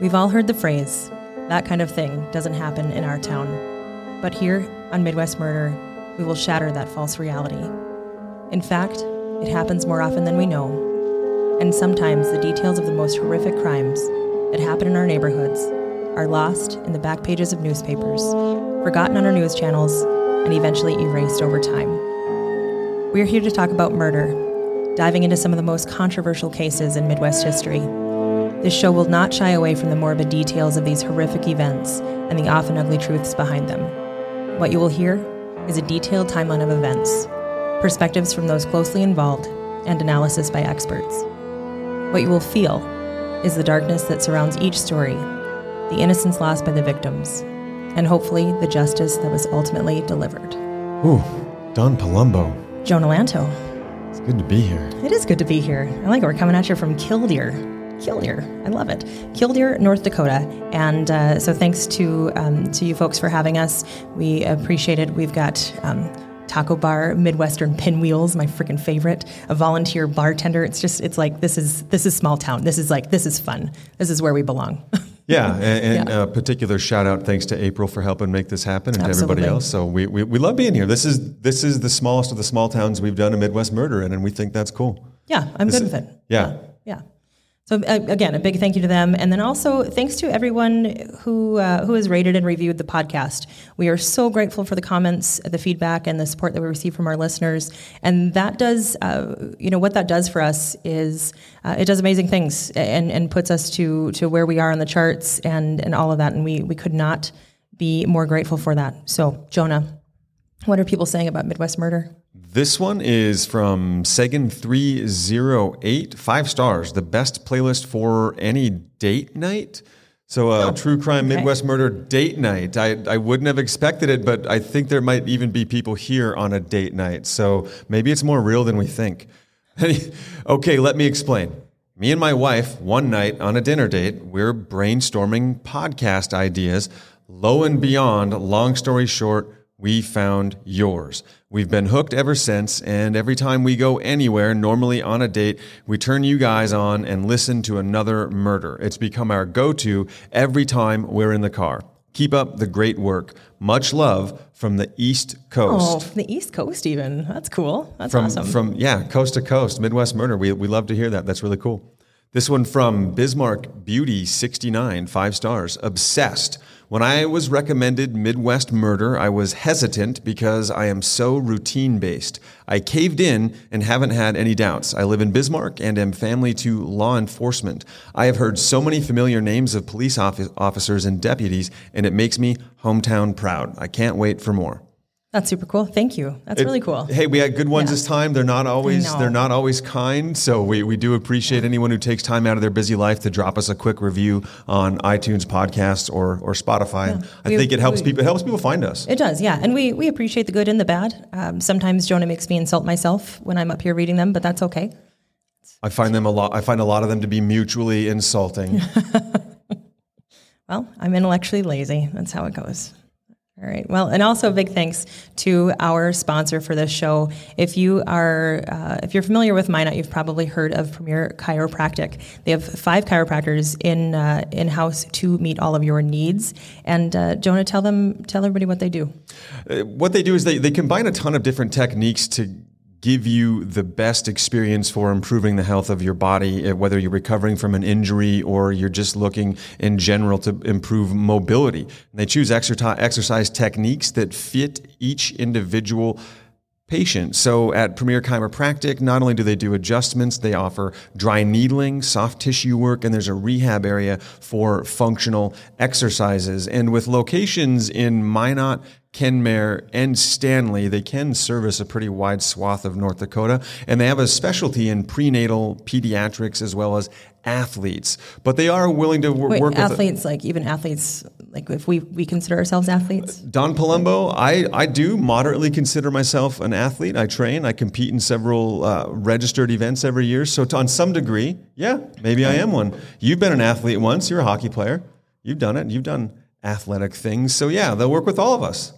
We've all heard the phrase, that kind of thing doesn't happen in our town. But here on Midwest Murder, we will shatter that false reality. In fact, it happens more often than we know. And sometimes the details of the most horrific crimes that happen in our neighborhoods are lost in the back pages of newspapers, forgotten on our news channels, and eventually erased over time. We're here to talk about murder, diving into some of the most controversial cases in Midwest history. This show will not shy away from the morbid details of these horrific events and the often ugly truths behind them. What you will hear is a detailed timeline of events, perspectives from those closely involved, and analysis by experts. What you will feel is the darkness that surrounds each story, the innocence lost by the victims, and hopefully the justice that was ultimately delivered. Ooh, Don Palumbo. Jonah Lanto. It's good to be here. It is good to be here. I like it. We're coming at you from Killdeer. Killdeer. I love it. Killdeer, North Dakota. And uh, so thanks to, um, to you folks for having us. We appreciate it. We've got um, Taco Bar, Midwestern Pinwheels, my freaking favorite. A volunteer bartender. It's just, it's like, this is, this is small town. This is like, this is fun. This is where we belong. Yeah, and, and Yeah. a particular shout out thanks to April for helping make this happen and to Absolutely. everybody else. So we, we, we love being here. This is this is the smallest of the small towns we've done a Midwest murder in, and we think that's cool. Yeah, I'm This good is- with it. yeah. yeah. So uh, again, a big thank you to them, and then also thanks to everyone who uh, who has rated and reviewed the podcast. We are so grateful for the comments, the feedback, and the support that we receive from our listeners. And that does, uh, you know, what that does for us is uh, it does amazing things and and puts us to to where we are on the charts and and all of that. And we we could not be more grateful for that. So Jonah, what are people saying about Midwest Murder? This one is from Sagan308, five stars, the best playlist for any date night. So, uh, true crime Midwest murder date night. I, I wouldn't have expected it, but I think there might even be people here on a date night. So maybe it's more real than we think. okay, let me explain. Me and my wife, one night on a dinner date, we're brainstorming podcast ideas. Lo and beyond, long story short, we found yours. We've been hooked ever since, and every time we go anywhere, normally on a date, we turn you guys on and listen to another murder. It's become our go to every time we're in the car. Keep up the great work. Much love from the East Coast. Oh, from the East Coast, even. That's cool. That's From, awesome. from yeah, coast to coast, Midwest Murder. We, we love to hear that. That's really cool. This one from Bismarck Beauty 69, five stars. Obsessed. When I was recommended Midwest Murder, I was hesitant because I am so routine based. I caved in and haven't had any doubts. I live in Bismarck and am family to law enforcement. I have heard so many familiar names of police officers and deputies, and it makes me hometown proud. I can't wait for more. That's super cool. Thank you. That's really cool. Hey, we had good ones Yeah. this time. They're not always they're not always kind, so we, we do appreciate anyone who takes time out of their busy life to drop us a quick review on iTunes podcasts or or Spotify. I We- think it helps we- people it helps people find us. It does, yeah. And we, we appreciate the good and the bad. Um, sometimes Jonah makes me insult myself when I'm up here reading them, but that's okay. I find them a lot I find a lot of them to be mutually insulting. Well, I'm intellectually lazy. That's how it goes. All right. Well, and also big thanks to our sponsor for this show. If you are, uh, if you're familiar with Minot, you've probably heard of Premier Chiropractic. They have five chiropractors in uh, in house to meet all of your needs. And uh, Jonah, tell them, tell everybody what they do. Uh, what they do is they, they combine a ton of different techniques to give you the best experience for improving the health of your body, uh, whether you're recovering from an injury or you're just looking in general to improve mobility. And they choose exercise techniques that fit each individual patient. So at Premier Chiropractic, not only do they do adjustments, they offer dry needling, soft tissue work, and there's a rehab area for functional exercises. And with locations in Minot, Kenmare, and Stanley, they can service a pretty wide swath of North Dakota. And they have a specialty in prenatal pediatrics as well as athletes. But they are willing to wor- Wait, work with athletes, like even athletes, like if we, we consider ourselves athletes. Don Palumbo, I, I do moderately consider myself an athlete. I train, I compete in several uh, registered events every year. So, to, on some degree, yeah, maybe I am one. You've been an athlete once, you're a hockey player. You've done it, you've done athletic things. So, yeah, they'll work with all of us.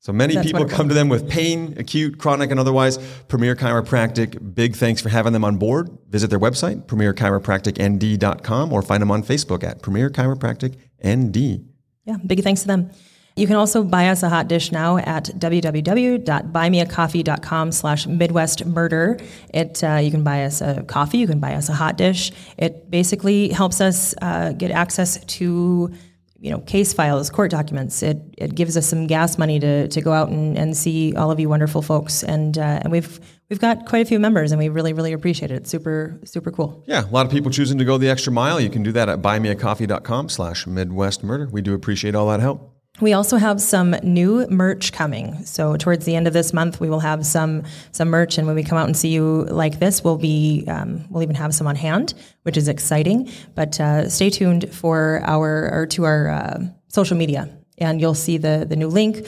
So many That's people wonderful. come to them with pain, acute, chronic, and otherwise. Premier Chiropractic, big thanks for having them on board. Visit their website, premierchiropracticnd.com, or find them on Facebook at Premier Chiropractic ND. Yeah, big thanks to them. You can also buy us a hot dish now at www.buymeacoffee.com slash Midwest Murder. It, uh, you can buy us a coffee, you can buy us a hot dish. It basically helps us uh, get access to you know, case files, court documents. It, it gives us some gas money to, to go out and, and see all of you wonderful folks. And, uh, and we've, we've got quite a few members and we really, really appreciate it. It's super, super cool. Yeah, a lot of people choosing to go the extra mile. You can do that at buymeacoffee.com slash Midwest Murder. We do appreciate all that help. We also have some new merch coming. So towards the end of this month, we will have some some merch, and when we come out and see you like this, we'll be um, we'll even have some on hand, which is exciting. But uh, stay tuned for our or to our uh, social media, and you'll see the the new link.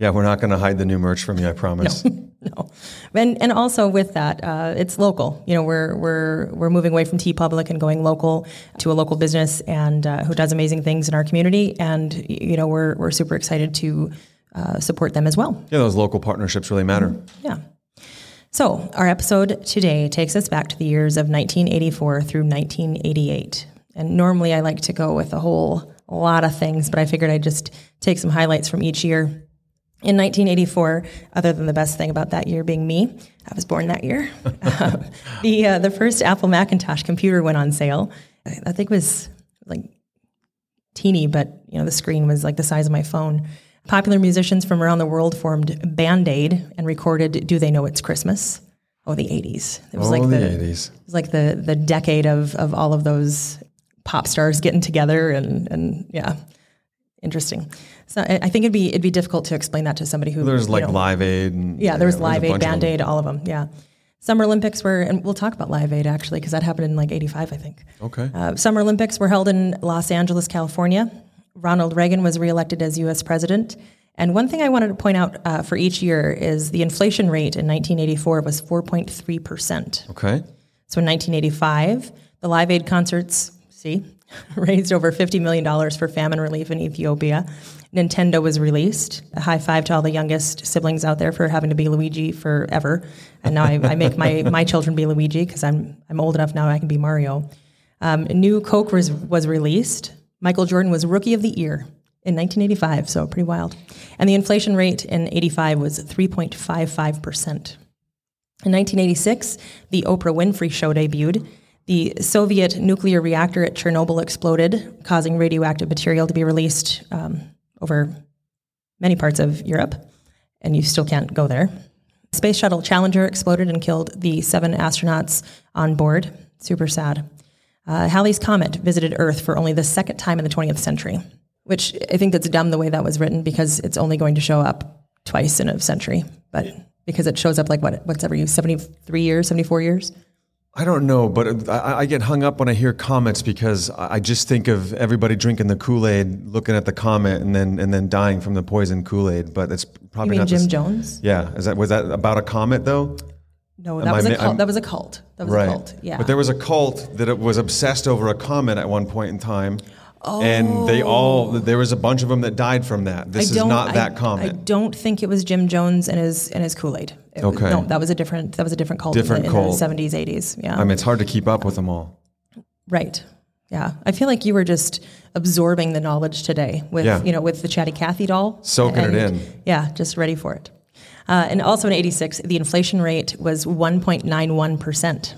Yeah, we're not going to hide the new merch from you, I promise. No, and and also with that, uh, it's local. You know, we're we're we're moving away from TeePublic and going local to a local business and uh, who does amazing things in our community, and you know, we're we're super excited to uh, support them as well. Yeah, those local partnerships really matter. Yeah. So, our episode today takes us back to the years of 1984 through 1988. And normally I like to go with a whole lot of things, but I figured I'd just take some highlights from each year. In 1984, other than the best thing about that year being me, I was born that year. the uh, the first Apple Macintosh computer went on sale. I I think it was like teeny, but you know the screen was like the size of my phone. Popular musicians from around the world formed Band Aid and recorded "Do They Know It's Christmas?" Oh, the '80s. It was Oh, like the the, 80s. It was like the the decade of of all of those pop stars getting together and and yeah, interesting. So I think it'd be it'd be difficult to explain that to somebody who There's like know, Live Aid. And, yeah, there was Live Aid, Band. Aid, all of them. Yeah. Summer Olympics were, and we'll talk about Live Aid actually, because that happened in like 85, I think. Okay. Uh, Summer Olympics were held in Los Angeles, California. Ronald Reagan was reelected as U.S. president. And one thing I wanted to point out uh, for each year is the inflation rate in 1984 was 4.3%. Okay. So in 1985, the Live Aid concerts, see, raised over $50 million for famine relief in Ethiopia. Nintendo was released. A high five to all the youngest siblings out there for having to be Luigi forever. And now I, I make my, my children be Luigi because I'm, I'm old enough now I can be Mario. Um, new Coke was, was released. Michael Jordan was Rookie of the Year in 1985, so pretty wild. And the inflation rate in 85 was 3.55%. In 1986, the Oprah Winfrey Show debuted. The Soviet nuclear reactor at Chernobyl exploded, causing radioactive material to be released um, over many parts of Europe, and you still can't go there. Space Shuttle Challenger exploded and killed the seven astronauts on board. Super sad. Uh, Halley's Comet visited Earth for only the second time in the 20th century, which I think that's dumb the way that was written because it's only going to show up twice in a century. But because it shows up like what, what's every 73 years, 74 years? I don't know, but I, I get hung up when I hear comments because I I just think of everybody drinking the Kool Aid, looking at the comment, and then and then dying from the poison Kool Aid. But it's You probably mean not. Jim Jones? Yeah, is that was that about a comet though? No, that I was a cult. I'm- that was a cult. That was right. a cult. Yeah. But there was a cult that it was obsessed over a comet at one point in time. And they all there was a bunch of them that died from that. This is not I- that common. I don't think it was Jim Jones and his and his Kool Aid. Okay. No, that was a different. That was a different cult. Different in, cult. the seventies, eighties. Yeah. I mean, it's hard to keep up with them all. right. Yeah. I feel like you were just absorbing the knowledge today with Yeah. you know with the Chatty Cathy doll. Soaking it in. Yeah, just ready for it. Uh, and also in '86, the inflation rate was 1.91 percent.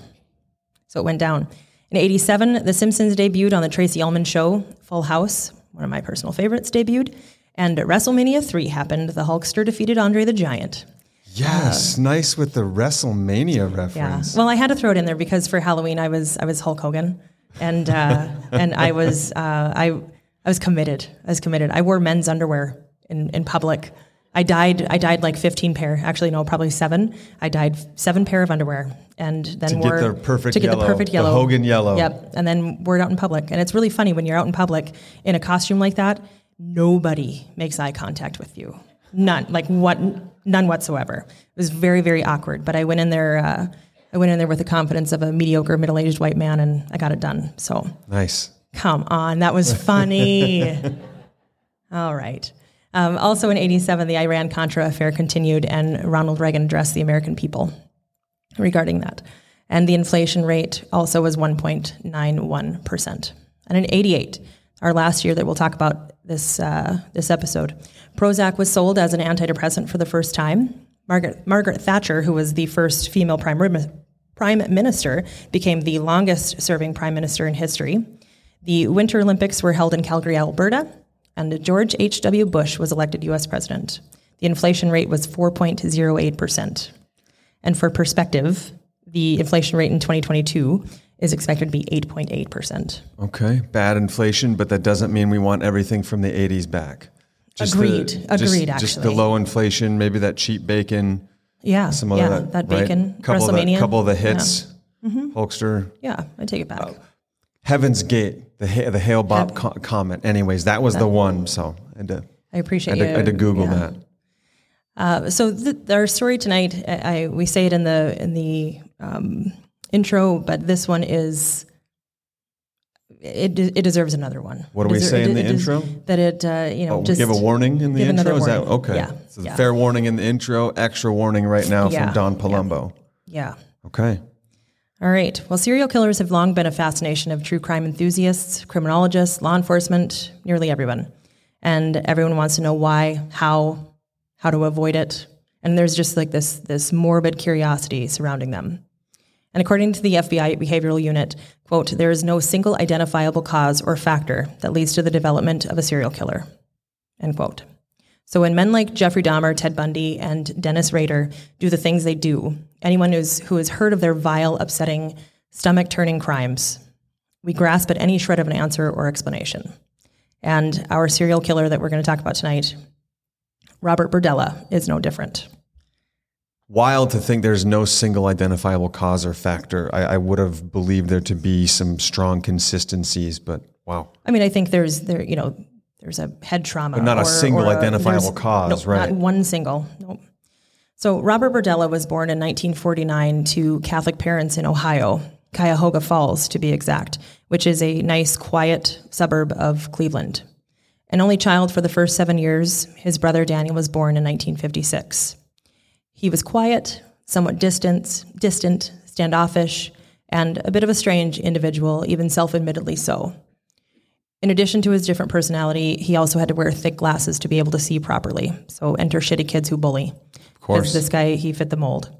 So it went down. In 87, The Simpsons debuted on The Tracey Ullman Show. Full House, one of my personal favorites, debuted. And WrestleMania 3 happened. The Hulkster defeated Andre the Giant. Yes, nice with the WrestleMania Yeah. reference. Well, I had to throw it in there because for Halloween I was I was Hulk Hogan, and uh, and I was uh, I I was committed. I was committed. I wore men's underwear in, in public. I dyed I dyed like 15 pair. Actually, no, probably seven. I dyed seven pair of underwear, and then To get wore the perfect to get yellow, the perfect the Hogan yellow. Yep, and then wore it out in public. And it's really funny when you're out in public in a costume like that. Nobody makes eye contact with you. None, like what, none whatsoever. It was very, very awkward. But I went in there. Uh, I went in there with the confidence of a mediocre middle-aged white man, and I got it done. So nice. come on, that was funny. All right. Um, also in 87, the Iran Contra affair continued, and Ronald Reagan addressed the American people regarding that. And the inflation rate also was 1.91%. And in 88, our last year that we'll talk about this, uh, this episode, Prozac was sold as an antidepressant for the first time. Margaret, Margaret Thatcher, who was the first female prime, prime minister, became the longest serving prime minister in history. The Winter Olympics were held in Calgary, Alberta, and George H.W. Bush was elected U.S. president. The inflation rate was 4.08%. And for perspective, the inflation rate in 2022 is expected to be 8.8%. Okay, bad inflation, but that doesn't mean we want everything from the 80s back. Just agreed. The, agreed. Just, actually, just the low inflation, maybe that cheap bacon. Yeah, some yeah, other that, bacon. Right? Couple WrestleMania. Of the, couple of the hits. Yeah. Mm-hmm. Hulkster. Yeah, I take it back. Oh. Heaven's Gate, the the Hale Bopp co- comment. Anyways, that was that, the one. So I had to. I appreciate I had to, you. I had to Google yeah. that. Uh, so th- our story tonight, I, I, we say it in the in the um, intro, but this one is it, it deserves another one. What do we say in the intro? That it, uh, you know, oh, just give a warning in the intro. Is that okay? Yeah. So yeah. fair warning in the intro, extra warning right now yeah. from Don Palumbo. Yeah. Okay. All right. Well, serial killers have long been a fascination of true crime enthusiasts, criminologists, law enforcement, nearly everyone. And everyone wants to know why, how, how to avoid it. And there's just like this, this morbid curiosity surrounding them. And according to the FBI behavioral unit, quote, there is no single identifiable cause or factor that leads to the development of a serial killer, end quote. So when men like Jeffrey Dahmer, Ted Bundy, and Dennis Rader do the things they do, anyone who's, who has heard of their vile, upsetting, stomach-turning crimes, we grasp at any shred of an answer or explanation. And our serial killer that we're going to talk about tonight, Robert Berdella, is no different. Wild to think there's no single identifiable cause or factor. I, I would have believed there to be some strong consistencies, but wow. I mean, I think there's there, you know, there's a head trauma, but not or, a single a, identifiable cause, no, right? Not one single. Nope. So Robert Berdella was born in 1949 to Catholic parents in Ohio, Cuyahoga Falls to be exact, which is a nice, quiet suburb of Cleveland. An only child for the first seven years, his brother Daniel was born in 1956. He was quiet, somewhat distant, distant, standoffish, and a bit of a strange individual, even self admittedly so. In addition to his different personality, he also had to wear thick glasses to be able to see properly. So enter shitty kids who bully. Of course. This guy, he fit the mold.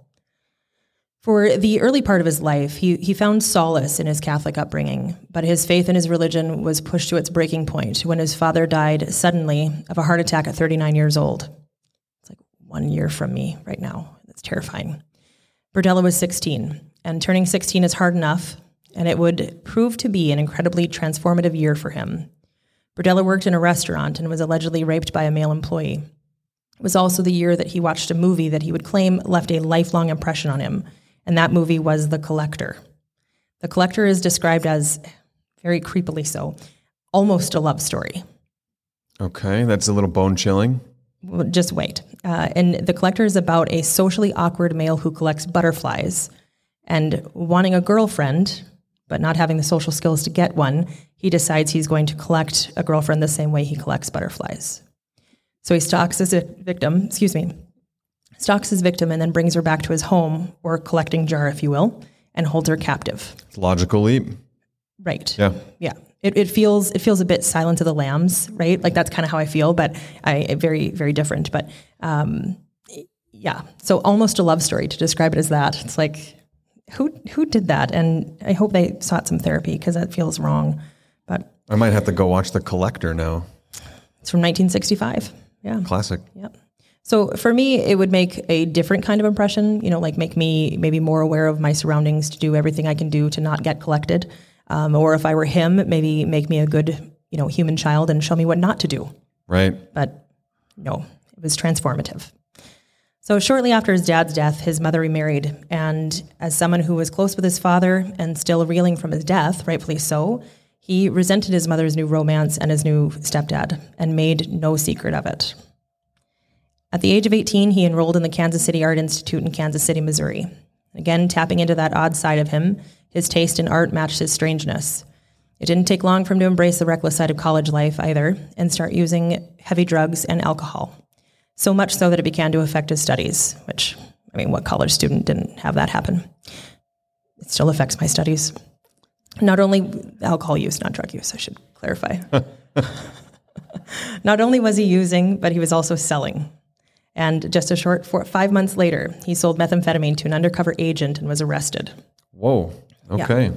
For the early part of his life, he, he found solace in his Catholic upbringing, but his faith in his religion was pushed to its breaking point when his father died suddenly of a heart attack at 39 years old It's like one year from me right now. That's terrifying. Berdella was 16, and turning 16 is hard enough, and it would prove to be an incredibly transformative year for him. Berdella worked in a restaurant and was allegedly raped by a male employee. It was also the year that he watched a movie that he would claim left a lifelong impression on him, and that movie was The Collector. The Collector is described as, very creepily so, almost a love story. Okay, that's a little bone chilling just wait. Uh, and the collector is about a socially awkward male who collects butterflies. And wanting a girlfriend, but not having the social skills to get one, he decides he's going to collect a girlfriend the same way he collects butterflies. So he stalks his victim, excuse me, stalks his victim and then brings her back to his home, or collecting jar, if you will, and holds her captive. It's Logical leap. Right. Yeah. Yeah it, it feels it feels a bit Silence of the Lambs, right? Like that's kind of how I feel, but I very very different. But um, yeah, so almost a love story to describe it as that. It's like who who did that? And I hope they sought some therapy because that feels wrong. But I might have to go watch The Collector now. It's from 1965. Yeah, classic. Yep. So for me, it would make a different kind of impression. You know, like make me maybe more aware of my surroundings to do everything I can do to not get collected. Um, or if I were him, maybe make me a good, you know, human child and show me what not to do. Right. But no, it was transformative. So shortly after his dad's death, his mother remarried, and as someone who was close with his father and still reeling from his death, rightfully so, he resented his mother's new romance and his new stepdad and made no secret of it. At the age of 18, he enrolled in the Kansas City Art Institute in Kansas City, Missouri. Again, tapping into that odd side of him, his taste in art matched his strangeness. It didn't take long for him to embrace the reckless side of college life either and start using heavy drugs and alcohol. So much so that it began to affect his studies, which, I mean, what college student didn't have that happen? It still affects my studies. Not only alcohol use, not drug use, I should clarify. not only was he using, but he was also selling. And just a short four, five months later, he sold methamphetamine to an undercover agent and was arrested. Whoa. Okay.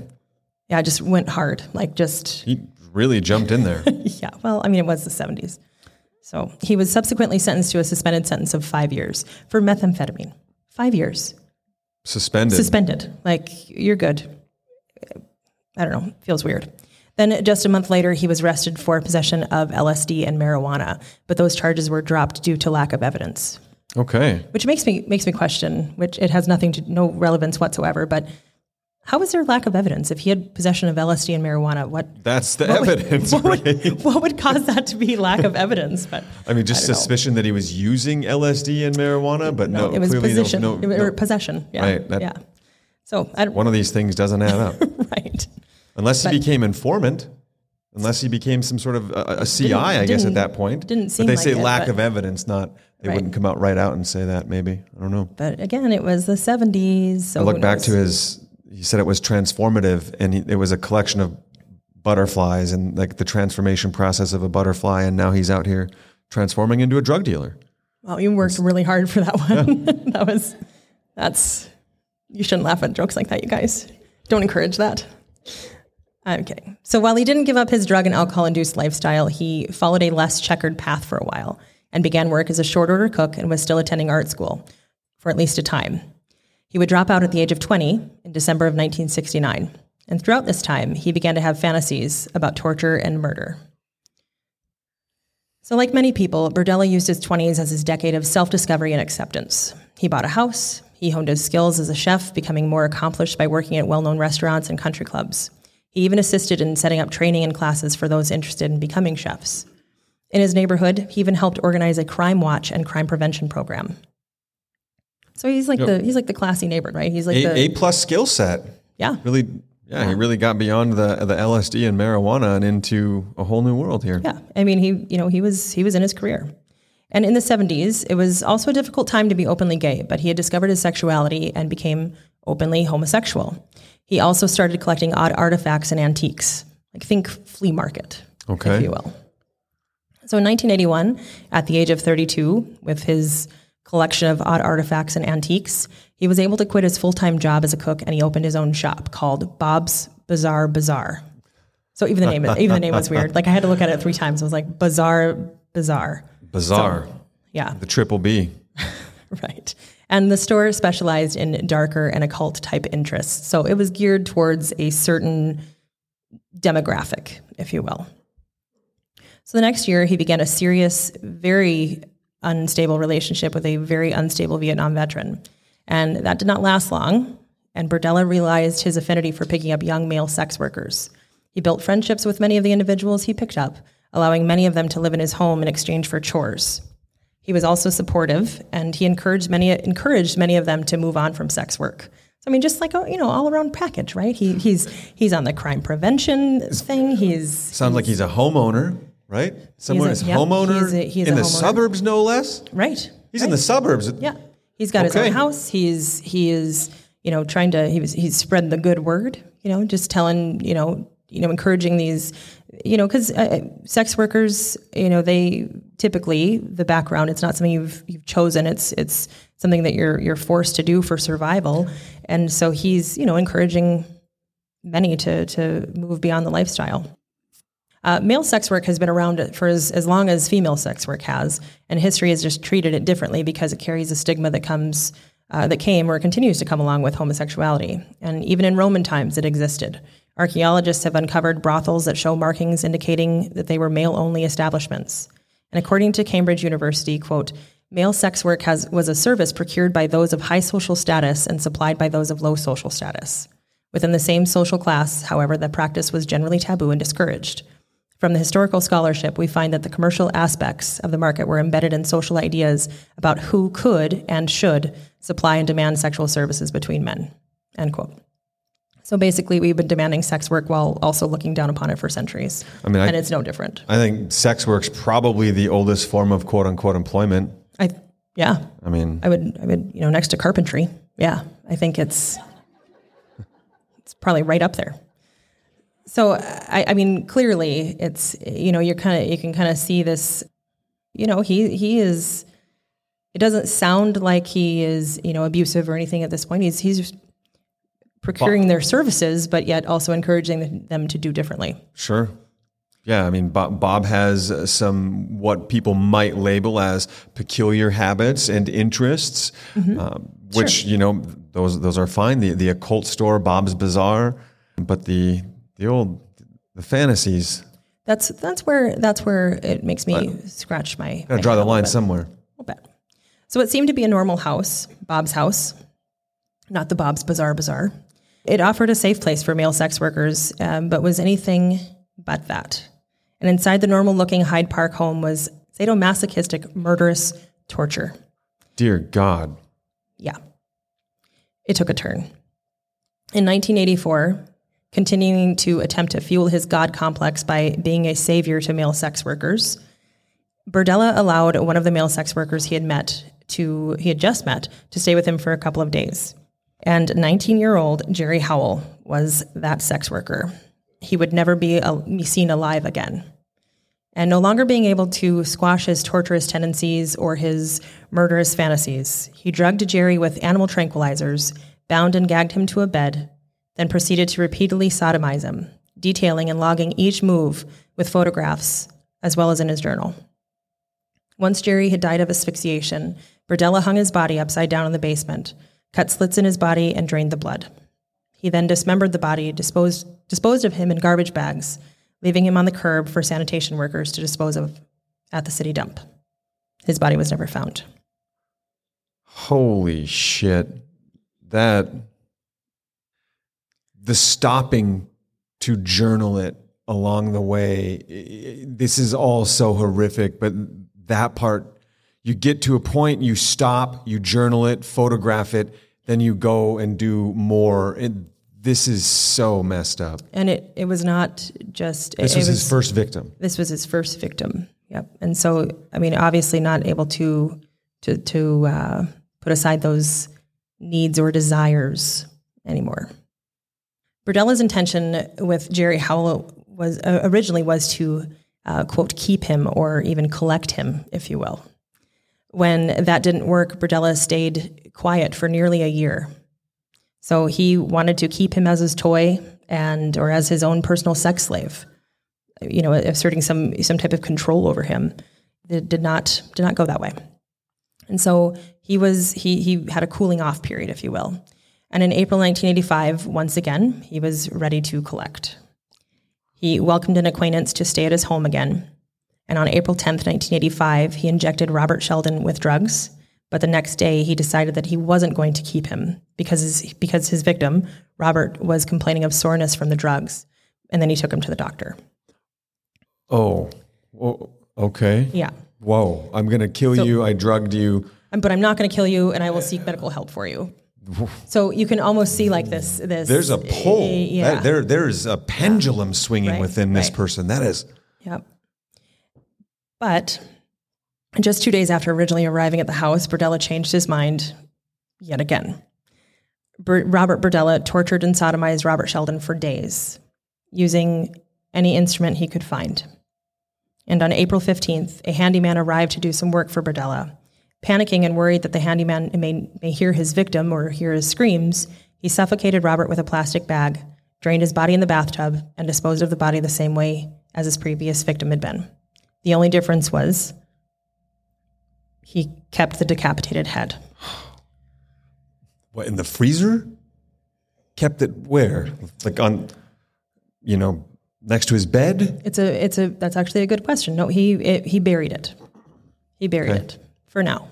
Yeah, it just went hard. Like, just, He really jumped in there. yeah. Well, I mean, it was the 70s. So he was subsequently sentenced to a suspended sentence of five years for methamphetamine. Five years. Suspended. Suspended. Like, you're good. I don't know. Feels weird. Then, just a month later, he was arrested for possession of LSD and marijuana, but those charges were dropped due to lack of evidence. okay. which makes me makes me question which it has nothing to no relevance whatsoever but how is there lack of evidence if he had possession of LSD and marijuana what That's the what would- evidence, what, right? would, what would cause that to be lack of evidence but I mean, just I don't know. suspicion that he was using LSD and marijuana, but no, it was clearly possession no, no, or no. possession yeah Right, that- yeah so I don't One of these things doesn't add up. right Unless he But- became informant, unless he became some sort of uh, a, a CI, I guess, at that point. didn't seem But they say lack of evidence, not they Right. wouldn't come out right out and say that. Maybe I don't know. but again it was the 70s so I look back to his. He said it was transformative, and it was a collection of butterflies and like the transformation process of a butterfly, and now he's out here transforming into a drug dealer. well you worked really hard for that one that was that's you shouldn't laugh at jokes like that you guys don't encourage that Okay. So while he didn't give up his drug and alcohol induced lifestyle, he followed a less checkered path for a while and began work as a short order cook and was still attending art school for at least a time. He would drop out at the age of 20 in December of 1969. And throughout this time, he began to have fantasies about torture and murder. So, like many people, Berdella used his 20s as his decade of self discovery and acceptance. He bought a house, he honed his skills as a chef, becoming more accomplished by working at well known restaurants and country clubs. He even assisted in setting up training and classes for those interested in becoming chefs. In his neighborhood, he even helped organize a crime watch and crime prevention program. So he's like the he's like the classy neighbor, right? He's like A, the a plus skill set. yeah, Really, yeah, he really got beyond the the LSD and marijuana and into a whole new world here. Yeah, I mean, he you know he was he was in his career, and in the '70s, it was also a difficult time to be openly gay. But he had discovered his sexuality and became openly homosexual. He also started collecting odd artifacts and antiques, like think flea market, Okay. if you will. So in 1981, at the age of 32, with his collection of odd artifacts and antiques, he was able to quit his full time job as a cook and he opened his own shop called Bob's Bazaar Bazaar. So even the name, even the name was weird. Like I had to look at it three times. It was like Bazaar Bazaar. Bizarre. Yeah, the triple B. right. And the store specialized in darker and occult type interests. So it was geared towards a certain demographic, if you will. So the next year, he began a serious, very unstable relationship with a very unstable Vietnam veteran. And that did not last long. And Berdella realized his affinity for picking up young male sex workers. He built friendships with many of the individuals he picked up, allowing many of them to live in his home in exchange for chores. He was also supportive, and he encouraged many encouraged many of them to move on from sex work. So I mean, just like a you know all around package, right? He, he's he's on the crime prevention thing. He's Sounds like he's a homeowner, right? Someone yep, homeowner he's a- he's in the homeowner. suburbs, no less. right. He's in the suburbs. Yeah, he's got his own house. He's he is you know trying to he was he's spreading the good word. You know, just telling you know you know encouraging these you know because uh, sex workers you know they typically the background it's not something you've you've chosen. It's it's something that you're you're forced to do for survival. And so he's you know encouraging many to to move beyond the lifestyle. Uh, male sex work has been around for as, as long as female sex work has, and history has just treated it differently because it carries a stigma that comes uh, that came or continues to come along with homosexuality. And even in Roman times, it existed. Archaeologists have uncovered brothels that show markings indicating that they were male-only establishments. And according to Cambridge University, quote, male sex work has, was a service procured by those of high social status and supplied by those of low social status. Within the same social class, however, the practice was generally taboo and discouraged. From the historical scholarship, we find that the commercial aspects of the market were embedded in social ideas about who could and should supply and demand sexual services between men. End quote. So basically, we've been demanding sex work while also looking down upon it for centuries. I mean, I- and it's no different. I think sex work's probably the oldest form of quote unquote employment. I, yeah, I mean, I would, I would, you know, next to carpentry. Yeah, I think it's, it's probably right up there. So, I, I mean, clearly, it's you know, you're kind of, you can kind of see this. You know, he he is. It doesn't sound like he is, you know, abusive or anything at this point. He's he's procuring their services, but yet also encouraging them to do differently. Sure. Yeah, I mean, Bob, Bob has uh, some what people might label as peculiar habits and interests, um, which you know those those are fine. The the occult store, Bob's Bazaar, but the the old the fantasies. That's that's where that's where it makes me scratch my. Gotta my draw the line somewhere. little bit. So it seemed to be a normal house, Bob's house, not the Bob's Bazaar Bazaar. It offered a safe place for male sex workers, um, but was anything but that. And inside the normal looking Hyde Park home was sadomasochistic, murderous torture. Dear God, Yeah. It took a turn. In 1984, continuing to attempt to fuel his God complex by being a savior to male sex workers, Berdella allowed one of the male sex workers he had met to he had just met to stay with him for a couple of days. And 19-year-old Jerry Howell was that sex worker. He would never be, seen alive again. And no longer being able to squash his torturous tendencies or his murderous fantasies, he drugged Jerry with animal tranquilizers, bound and gagged him to a bed, then proceeded to repeatedly sodomize him, detailing and logging each move with photographs as well as in his journal. Once Jerry had died of asphyxiation, Berdella hung his body upside down in the basement, cut slits in his body, and drained the blood. He then dismembered the body, disposed, disposed of him in garbage bags, leaving him on the curb for sanitation workers to dispose of at the city dump. His body was never found. holy shit! That the stopping to journal it along the way. This is all so horrific, but that part, you get to a point, you stop, you journal it, photograph it, then you go and do more. It, this is so messed up. And it, it was not just This it, was it his first victim. this was his first victim. Yep. And so, I mean, obviously not able to to to uh, put aside those needs or desires anymore. Berdella's intention with Jerry Howell was uh, originally was to uh, quote keep him or even collect him, if you will. When that didn't work, Berdella stayed quiet for nearly a year. So he wanted to keep him as his toy and or as his own personal sex slave you know, asserting some some type of control over him. It did not did not go that way. And so he was he he had a cooling off period, if you will. And in April 1985, once again, he was ready to collect. He welcomed an acquaintance to stay at his home again. And on April 10th, 1985, he injected Robert Sheldon with drugs. But the next day, he decided that he wasn't going to keep him because his, because his victim, Robert, was complaining of soreness from the drugs. And then he took him to the doctor. Oh, oh okay. Yeah. Whoa, I'm going to kill you. I drugged you. But I'm not going to kill you, and I will seek medical help for you. So you can almost see like this. This There's a pull. uh, yeah. That- there, there's a pendulum swinging Right, within this right. person. That is. Yep. But just two days after originally arriving at the house, Berdella changed his mind yet again. Ber- Robert Berdella tortured and sodomized Robert Sheldon for days, using any instrument he could find. And on April 15th, a handyman arrived to do some work for Berdella. Panicking and worried that the handyman may, may hear his victim or hear his screams, he suffocated Robert with a plastic bag, drained his body in the bathtub, and disposed of the body the same way as his previous victim had been. The only difference was he kept the decapitated head. What in the freezer? Kept it where? Like on, you know, next to his bed? It's a it's a that's actually a good question. No, he it, he buried it. He buried it for now.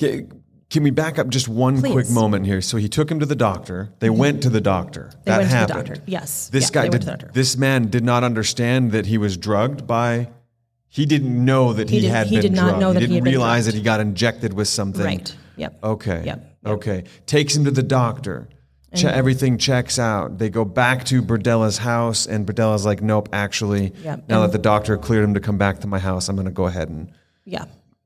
Ca- Can we back up just one quick Please. Mm-hmm. moment here? So he took him to the doctor. They went to the doctor. They that went to the happened. doctor. Yes. This Yeah, guy did. went to the doctor. This man did not understand that he was drugged by. He didn't know that he, He did- had he been did not drugged. know that he didn't had been realize that he got injected with something. Right. Yep. Okay. Yep. Okay. Takes him to the doctor. Che- everything checks out. They go back to Berdella's house, and Berdella's like, "Nope, actually, Yep. now that the doctor cleared him to come back to my house, I'm going to go ahead and." Yeah.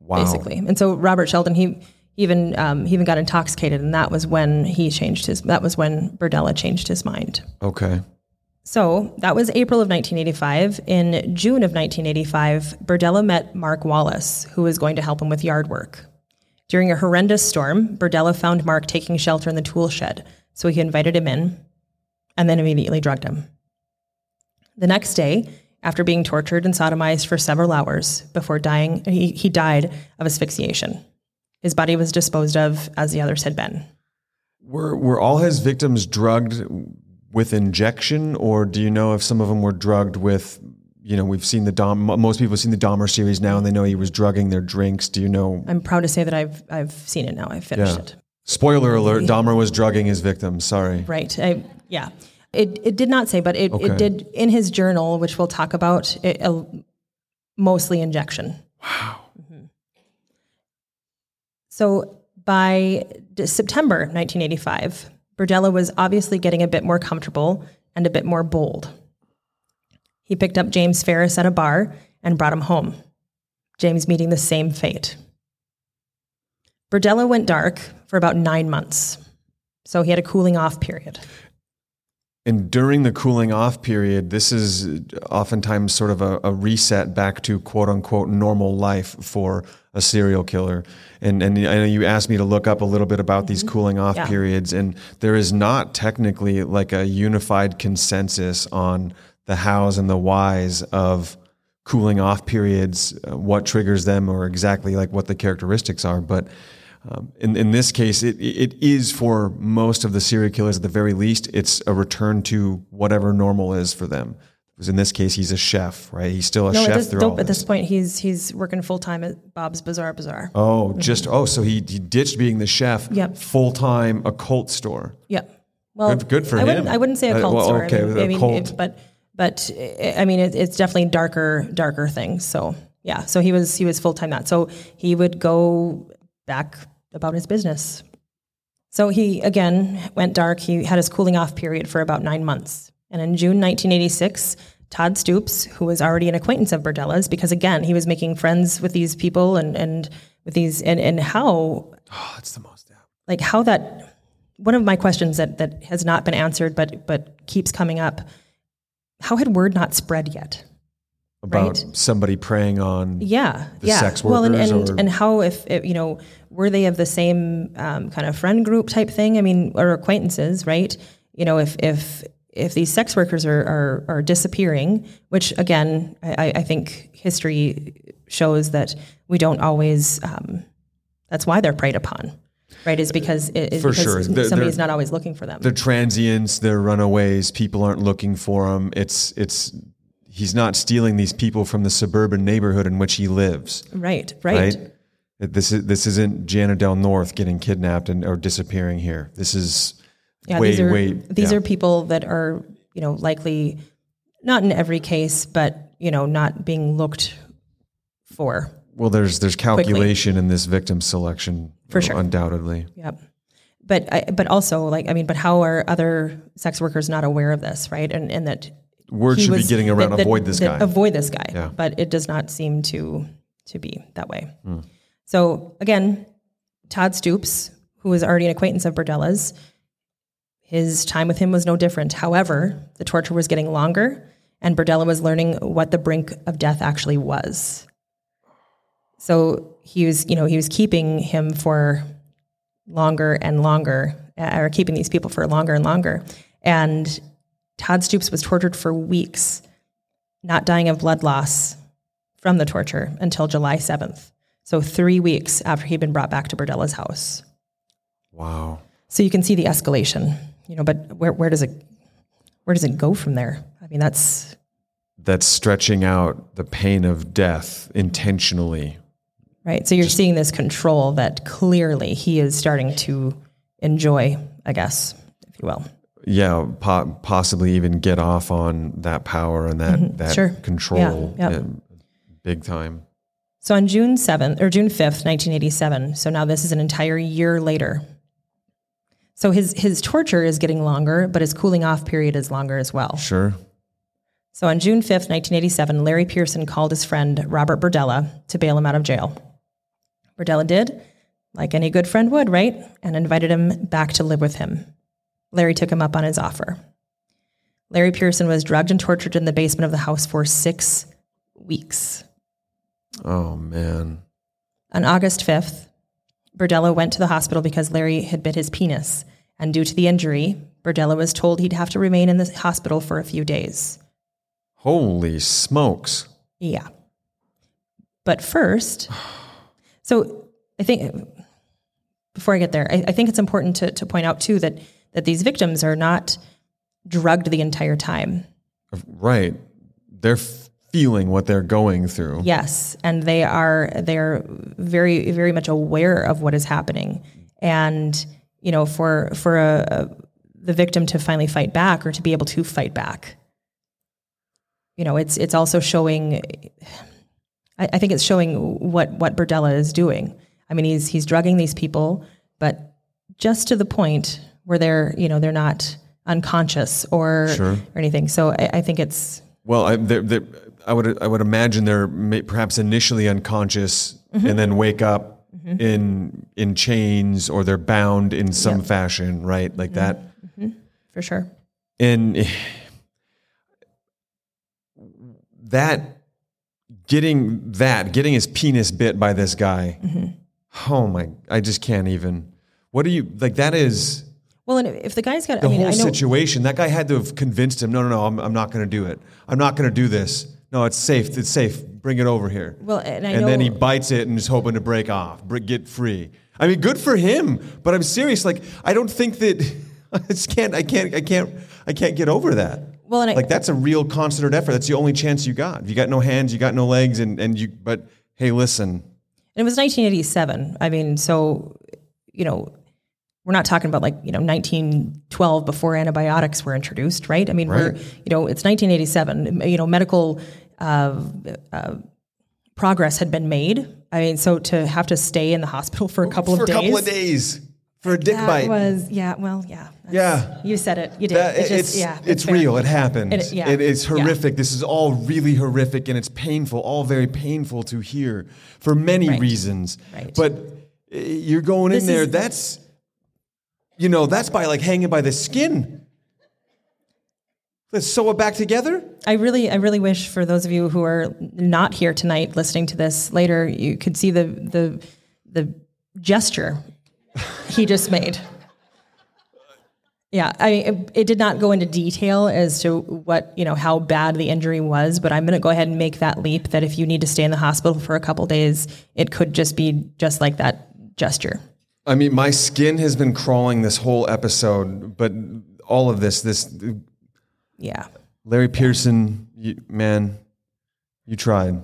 Wow. Basically. And so Robert Sheldon, he even um, he even got intoxicated, and that was when he changed his. That was when Berdella changed his mind. Okay. So that was April of 1985. In June of 1985, Berdella met Mark Wallace, who was going to help him with yard work. During a horrendous storm, Berdella found Mark taking shelter in the tool shed, so he invited him in and then immediately drugged him. The next day, after being tortured and sodomized for several hours before dying, he, he died of asphyxiation. His body was disposed of as the others had been. Were were all his victims drugged with injection, or do you know if some of them were drugged with? You know, we've seen the Dom. Most people have seen the Dahmer series now, and they know he was drugging their drinks. Do you know? I'm proud to say that I've I've seen it now. I've finished Yeah. it. Spoiler alert: Dahmer was drugging his victims. Sorry. Right. I, yeah. It, it did not say, but it, Okay. it did in his journal, which we'll talk about, it, uh, mostly injection. Wow. So by d- September 1985, Berdella was obviously getting a bit more comfortable and a bit more bold. He picked up James Ferris at a bar and brought him home. James meeting the same fate. Berdella went dark for about nine months, so he had a cooling off period. And during the cooling off period, this is oftentimes sort of a, a reset back to quote unquote normal life for a serial killer. And, and I know you asked me to look up a little bit about these cooling off Mm-hmm. Yeah. periods, and there is not technically like a unified consensus on the hows and the whys of cooling off periods, uh, what triggers them, or exactly like what the characteristics are. But um, in, in this case, it, it is for most of the serial killers at the very least, it's a return to whatever normal is for them. Because in this case, he's a chef, right? He's still a No, chef this, through nope, all at this. this point, he's he's working full time at Bob's Bazaar Bazaar. Oh, just oh, so he, he ditched being the chef, Yep. full time occult store. Yep. Well, Good- good for I Wouldn't, him. I wouldn't say a Uh, cult well, store. okay, I mean, a I mean, cult. it- but but uh, I mean, it, it's definitely darker, darker things. So yeah, so he was he was full time that. So he would go back about his business. So he again went dark. He had his cooling off period for about nine months, and in June 1986. Todd Stoops, who was already an acquaintance of Berdella's, because again he was making friends with these people and, and with these and, and how Oh, that's the most. Yeah. like how that one of my questions that that has not been answered but but keeps coming up how had word not spread yet About Right. somebody preying on. yeah yeah sex well and workers and, or- and how if it, you know were they of the same um, kind of friend group type thing i mean or acquaintances right you know if if if these sex workers are are, are disappearing which again I, I think history shows that we don't always um, that's why they're preyed upon right is because it, is For because sure. They're- somebody's they're- not always looking for them They're transients. They're runaways. People aren't looking for them. It's it's. He's not stealing these people from the suburban neighborhood in which he lives. Right, right. right? This is this isn't Jana Del North getting kidnapped and or disappearing here. This is Yeah, way these are way these yeah. are people that are, you know, likely not in every case, but you know, not being looked for. well. There's there's calculation in this victim selection For sure. undoubtedly. Yep. But I, but also like I mean, but how are other sex workers not aware of this, right? And and that Word should be getting around. that- that- avoid this guy. Avoid this guy. Yeah. But it does not seem to to be that way. Hmm. So again, Todd Stoops, who was already an acquaintance of Berdella's, his time with him was no different. However, the torture was getting longer, and Berdella was learning what the brink of death actually was. So he was, you know, he was keeping him for longer and longer, uh, or keeping these people for longer and longer. And Todd Stoops was tortured for weeks, not dying of blood loss from the torture until July 7th. So three weeks after he'd been brought back to Berdella's house. wow. So you can see the escalation, you know, but where, where does it where does it go from there? I mean, that's That's stretching out the pain of death intentionally. right. So you're seeing this control that clearly he is starting to enjoy, I guess, if you will. Yeah, po- possibly even get off on that power and that that Mm-hmm. Sure. control. Yeah, big time. So on June 7th or June 5th, 1987, so now this is an entire year later. So his his torture is getting longer, but his cooling off period is longer as well. Sure. So on June 5th, 1987, Larry Pearson called his friend Robert Berdella to bail him out of jail. Berdella did, like any good friend would, right? And invited him back to live with him. Larry took him up on his offer. Larry Pearson was drugged and tortured in the basement of the house for six weeks. Oh man. On August 5th, Berdella went to the hospital because Larry had bit his penis, and due to the injury, Berdella was told he'd have to remain in the hospital for a few days. Holy smokes. Yeah. But first, so I think before I get there, I, I think it's important to, to point out too that that these victims are not drugged the entire time. Right. They're feeling what they're going through. Yes, and they are they're very very much aware of what is happening, and you know for for a, a the victim to finally fight back or to be able to fight back. You know, it's it's also showing. I, I think it's showing what what Berdella is doing. I mean, he's he's drugging these people, but just to the point where they're you know they're not unconscious or Sure. or anything. So I, I think it's Well, I, they're, they're, I would I would imagine they're may, perhaps initially unconscious Mm-hmm. and then wake up in in chains or they're bound in some fashion, right? Like that. for sure. And that getting that getting his penis bit by this guy. Mm-hmm. Oh my! I just can't even. What do you like? That is Well, and if the guy's got, the I mean, whole I know, situation. That guy had to have convinced him. No, no, no. I'm, I'm not going to do it. I'm not going to do this. No, it's safe. It's safe. Bring it over here. Well, and I and then he bites it and is hoping to break off, get free. I mean, good for him. But I'm serious. Like, I don't think that I just can't. I can't. I can't. I can't get over that. Well, and I- like that's a real concerted effort. That's the only chance you got. If You got no hands. You got no legs. And and you. But hey, listen. it was 1987. I mean, so you know, we're not talking about like you know 1912 before antibiotics were introduced, right? I mean, we're you know it's 1987. You know, medical uh, uh, progress had been made. I mean, so to have to stay in the hospital for a couple for of a days. couple of days for a dick That bite. was yeah. Well, yeah. Yeah. You said it. You did. That- it's it's just, yeah. it's fair. real. It happened. It- yeah. It is Yeah. horrific. This is all really horrific and it's painful. All very painful to hear for many Right. reasons. Right. But uh, you're going in This there. is- that's you know that's by like hanging by the skin. Let's sew it back together. I really, I really wish for those of you who are not here tonight, listening to this later, you could see the the the gesture he just made. Yeah, I it, it did not go into detail as to what you know how bad the injury was, but I'm going to go ahead and make that leap that if you need to stay in the hospital for a couple days, it could just be just like that gesture. I mean, my skin has been crawling this whole episode, but all of this, this Yeah, Larry Pearson, you, man, you tried.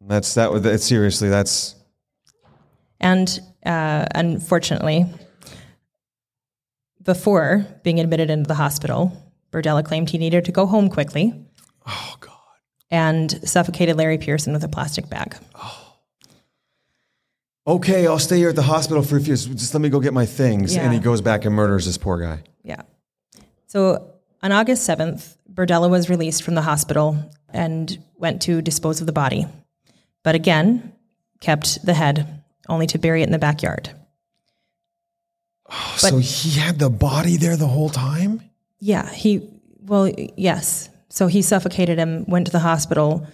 That's that. was That's seriously. That's And uh, unfortunately, before being admitted into the hospital, Berdella claimed he needed to go home quickly oh god. and suffocated Larry Pearson with a plastic bag. Okay, I'll stay here at the hospital for a few. Just let me go get my things. Yeah. And he goes back and murders this poor guy. Yeah. So on August 7th, Berdella was released from the hospital and went to dispose of the body. But again, kept the head, only to bury it in the backyard. so he had the body there the whole time? Yeah, he, well, yes. So he suffocated him, went to the hospital,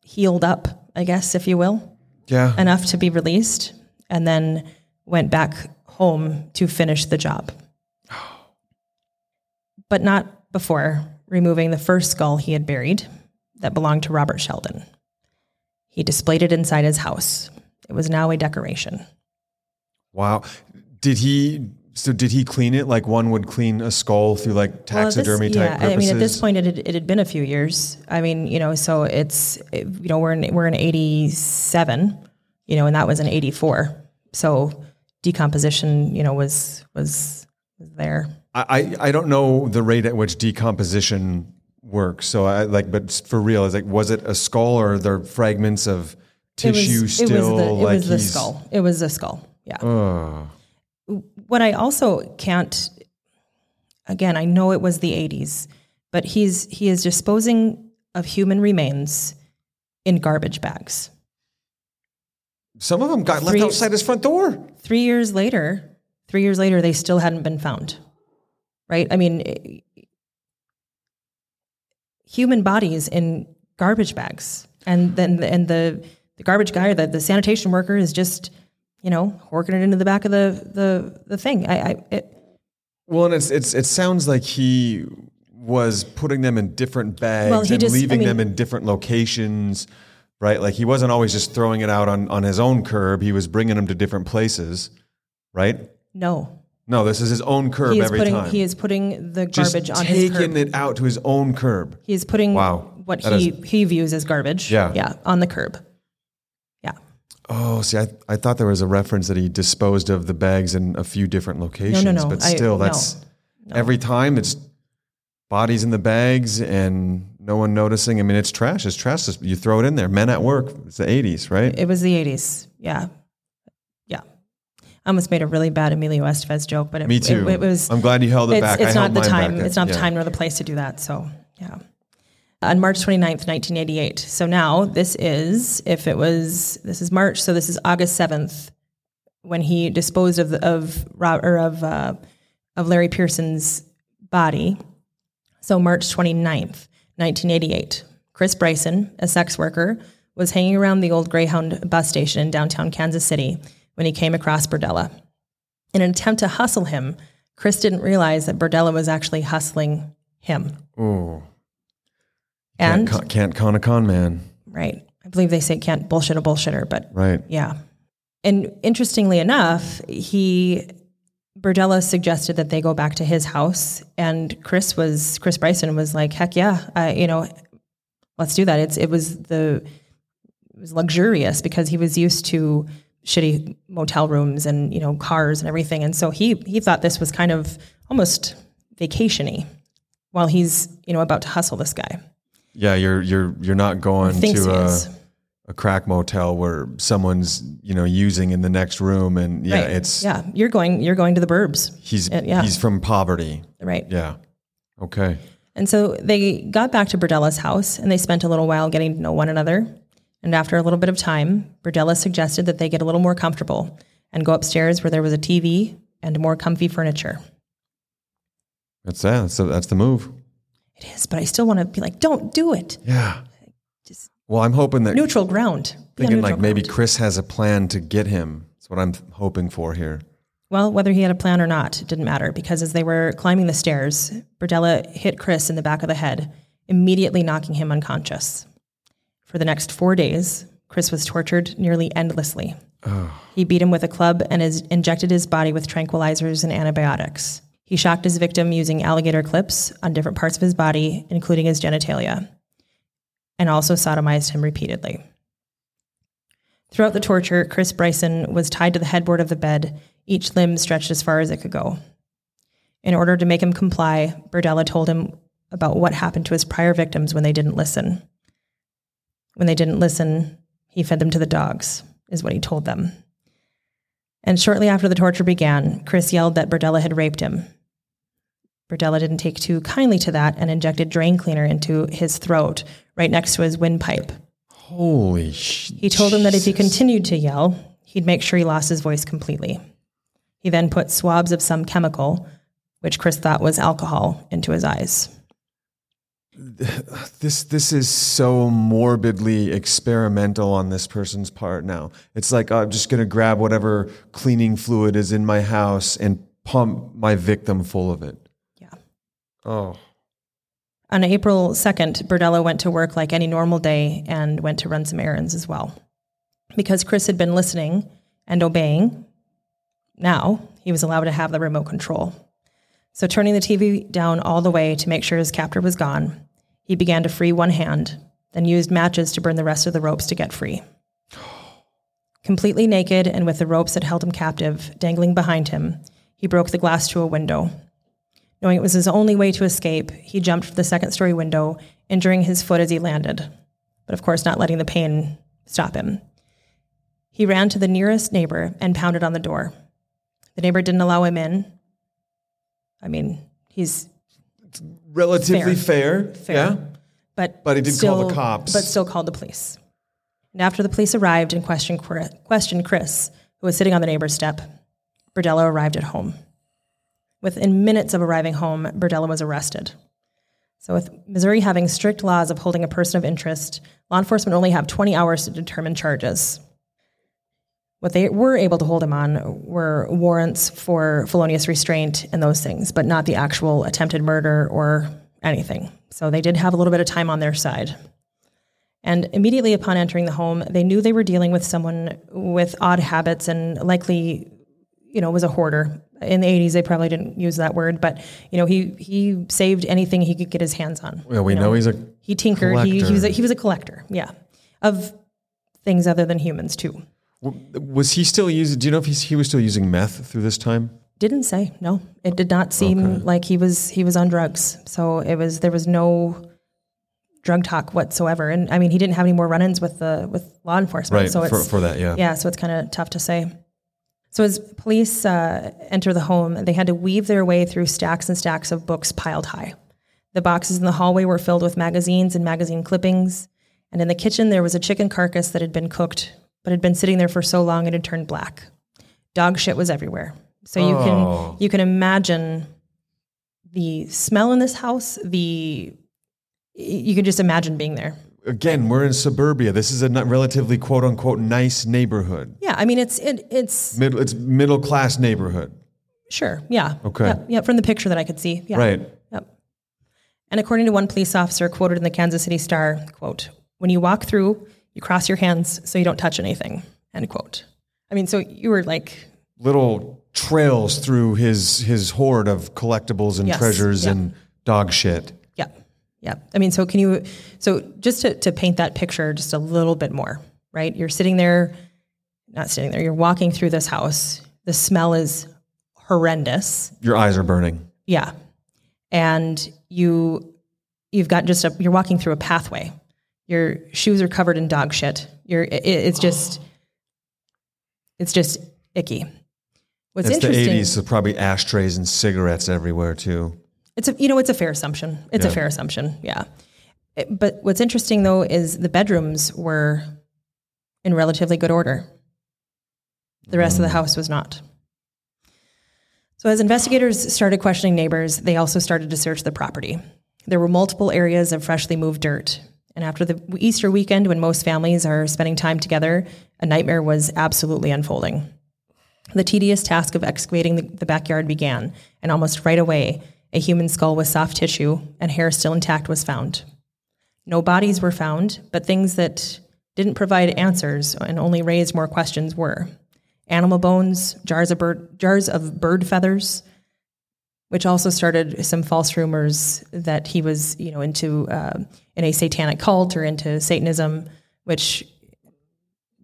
healed up, I guess, if you will, Yeah. enough to be released, and then went back home to finish the job. But not before removing the first skull he had buried that belonged to Robert Sheldon. He displayed it inside his house. It was now a decoration. wow. Did he so did he clean it like one would clean a skull through like Well, this- taxidermy type yeah, purposes? I mean, at this point, it had, it had been a few years. I mean, you know, so it's it- you know we're in we're in '87, you know, and that was in '84. So decomposition, you know, was was was there. I, I don't know the rate at which decomposition works. So I like, but for real, is like, was it a skull or are there fragments of It was, tissue it still? was the, it like was the skull. It was the skull. Yeah. What I also can't, again, I know it was the 80s, but he's he is disposing of human remains in garbage bags. Some of them got Three- left outside his front door. Three years later, three years later, they still hadn't been found. Right? I mean, human bodies in garbage bags, and then and the the garbage guy or the, the sanitation worker is just, you know, working it into the back of the the the thing. I, I it, Well, and it's it's it sounds like he was putting them in different bags Well, and just- I leaving them in different locations, right? Like he wasn't always just throwing it out on on his own curb. He was bringing them to different places, right? no, No, this is his own curb is every putting time. he is putting the just garbage on his curb. taking it out to his own curb. He is putting Wow. what That he he views as garbage. Yeah. yeah, on the curb. Yeah, Oh, see, I, I thought there was a reference that he disposed of the bags in a few different locations, no. no, but I- still, no. that's every time it's bodies in the bags and no one noticing. I mean, it's trash. It's trash. You throw it in there. Men at work. It's the '80s, right? it was the '80s. Yeah, yeah. I almost made a really bad Emilio Estevez joke, but it, Me too. It, it was. I'm glad you held it it's, back. it's I not the time. It's not the time nor the place to do that. So yeah. On March 29th, 1988. So now this is, if it was, this is March, so this is August 7th when he disposed of of Rob, or of uh, of Larry Pearson's body. So March 29th, 1988. Chris Bryson, a sex worker, was hanging around the old Greyhound bus station in downtown Kansas City when he came across Berdella. In an attempt to hustle him, Chris didn't realize that Berdella was actually hustling him. Ooh, And can't, con, can't con a con man, right, I believe they say can't bullshit a bullshitter, but right? yeah. And interestingly enough, he Berdella suggested that they go back to his house, and Chris was Chris Bryson was like, "Heck yeah, I, you know, let's do that." It's it was the it was luxurious because he was used to shitty motel rooms and you know cars and everything, and so he he thought this was kind of almost vacationy while he's you know about to hustle this guy. Yeah, you're you're you're not going Thinks to a, a crack motel where someone's you know using in the next room, and yeah, Right. it's yeah, you're going you're going to the burbs, he's Uh, yeah. he's from poverty. right? Yeah. Okay. And so they got back to Berdella's house and they spent a little while getting to know one another. And after a little bit of time, Berdella suggested that they get a little more comfortable and go upstairs where there was a TV and more comfy furniture. That's that. The, that's the move. It is, but I still want to be like, don't do it. Yeah. Just Well, I'm hoping that neutral ground. Thinking like neutral maybe ground. Chris has a plan to get him. That's what I'm hoping for here. Well, whether he had a plan or not, it didn't matter because as they were climbing the stairs, Berdella hit Chris in the back of the head, immediately knocking him unconscious. For the next four days, Chris was tortured nearly endlessly. He beat him with a club and is, injected his body with tranquilizers and antibiotics. He shocked his victim using alligator clips on different parts of his body, including his genitalia, and also sodomized him repeatedly. Throughout the torture, Chris Bryson was tied to the headboard of the bed, each limb stretched as far as it could go. In order to make him comply, Berdella told him about what happened to his prior victims when they didn't listen. When they didn't listen, he fed them to the dogs, is what he told them. And shortly after the torture began, Chris yelled that Berdella had raped him. Berdella didn't take too kindly to that and injected drain cleaner into his throat, right next to his windpipe. Holy sh! He told him that if he continued to yell, he'd make sure he lost his voice completely. He then put swabs of some chemical, which Chris thought was alcohol, into his eyes. This this is so morbidly experimental on this person's part. Now it's like oh, I'm just gonna grab whatever cleaning fluid is in my house and pump my victim full of it. Yeah. Oh, On April 2nd, Berdella went to work like any normal day and went to run some errands as well. Because Chris had been listening and obeying, now he was allowed to have the remote control. So, turning the TV down all the way to make sure his captor was gone, he began to free one hand, then used matches to burn the rest of the ropes to get free. Completely naked and with the ropes that held him captive dangling behind him, he broke the glass to a window. Knowing it was his only way to escape, he jumped from the second story window, injuring his foot as he landed, but of course, not letting the pain stop him. He ran to the nearest neighbor and pounded on the door. The neighbor didn't allow him in. I mean, he's Relatively fair. fair. Yeah. but But he did still, call the cops. But still called the police. And after the police arrived and questioned, questioned Chris, who was sitting on the neighbor's step, Berdella arrived at home. Within minutes of arriving home, Berdella was arrested. So, with Missouri having strict laws of holding a person of interest, law enforcement only have 20 hours to determine charges. What they were able to hold him on were warrants for felonious restraint and those things, but not the actual attempted murder or anything. So they did have a little bit of time on their side. And immediately upon entering the home, they knew they were dealing with someone with odd habits and likely, you know, was a hoarder. In the 80s, they probably didn't use that word, but, you know, he, he saved anything he could get his hands on. Well, we know he's a He tinkered. He, he, was a, he was a collector, yeah, of things other than humans, too. Was he still using? Do you know if he was still using meth through this time? Didn't say no. It did not seem like he was he was on drugs. So it was there was no drug talk whatsoever. And I mean, he didn't have any more run-ins with the with law enforcement. Right So for, it's for that, yeah. yeah. So it's kind of tough to say. So as police uh, enter the home, they had to weave their way through stacks and stacks of books piled high. The boxes in the hallway were filled with magazines and magazine clippings. And in the kitchen, there was a chicken carcass that had been cooked, but had been sitting there for so long it had turned black. Dog shit was everywhere. So you Oh. can you can imagine the smell in this house. The you can just imagine being there. Again, we're in suburbia. This is a relatively quote unquote nice neighborhood. Yeah, I mean it's it, it's Middle, it's middle class neighborhood. sure. Yeah. Okay. Yeah, yeah, from the picture that I could see. Yeah. Right. Yep. And according to one police officer quoted in the Kansas City Star, quote, when you walk through, you cross your hands so you don't touch anything, end quote. I mean, so you were like, Little trails through his his hoard of collectibles and Yes, treasures yeah. and dog shit. yeah, yeah. I mean, so can you, so just to, to paint that picture just a little bit more, right? You're sitting there, not sitting there, you're walking through this house. The smell is horrendous. Your eyes are burning. Yeah. And you you've got just a you're walking through a pathway. Your shoes are covered in dog shit. You're it, it's just it's just icky. What's It's the interesting 80s, so probably ashtrays and cigarettes everywhere too. it's a you know it's a fair assumption. It's a Yeah. fair assumption. Yeah. It- but what's interesting though is the bedrooms were in relatively good order. The rest of the mm. house was not. So as investigators started questioning neighbors, they also started to search the property. There were multiple areas of freshly moved dirt. And after the Easter weekend, when most families are spending time together, a nightmare was absolutely unfolding. The tedious task of excavating the, the backyard began, and almost right away, a human skull with soft tissue and hair still intact was found. No bodies were found, but things that didn't provide answers and only raised more questions were animal bones, jars of bird, jars of bird feathers, which also started some false rumors that he was, you know, into uh, in a satanic cult or into Satanism, which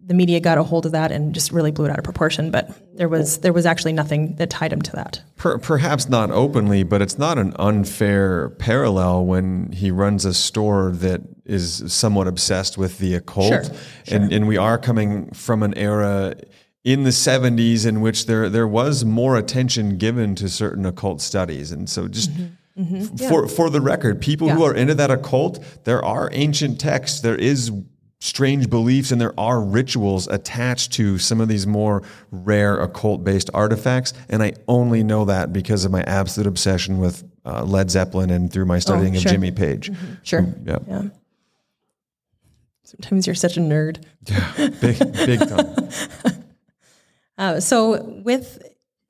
the media got a hold of that and just really blew it out of proportion. But there was there was actually nothing that tied him to that. Per, perhaps not openly, but it's not an unfair parallel when he runs a store that is somewhat obsessed with the occult. Sure, And, and we are coming from an era in the 70s in which there, there was more attention given to certain occult studies. And so just f- for, for the record, people who Mm-hmm. Are into that occult, there are ancient texts, there is strange beliefs, and there are rituals attached to some of these more rare occult based artifacts. And I only know that because of my absolute obsession with uh, Led Zeppelin and through my studying of sure. Jimmy Page. Sure. Yeah. Yeah. Sometimes you're such a nerd. Big, big time. Uh, so with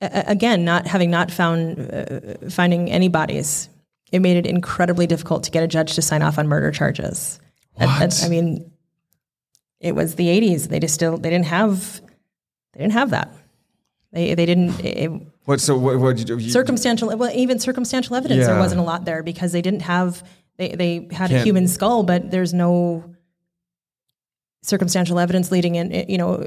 a- a- again not having not found uh, finding any bodies, it made it incredibly difficult to get a judge to sign off on murder charges. At- at- What? I mean, it was the '80s. They just still they didn't have they didn't have that. They they didn't. It, What, so what, what did you, you circumstantial well even circumstantial evidence there wasn't a lot there because they didn't have they, they had a Can't- human skull but there's no circumstantial evidence leading in you know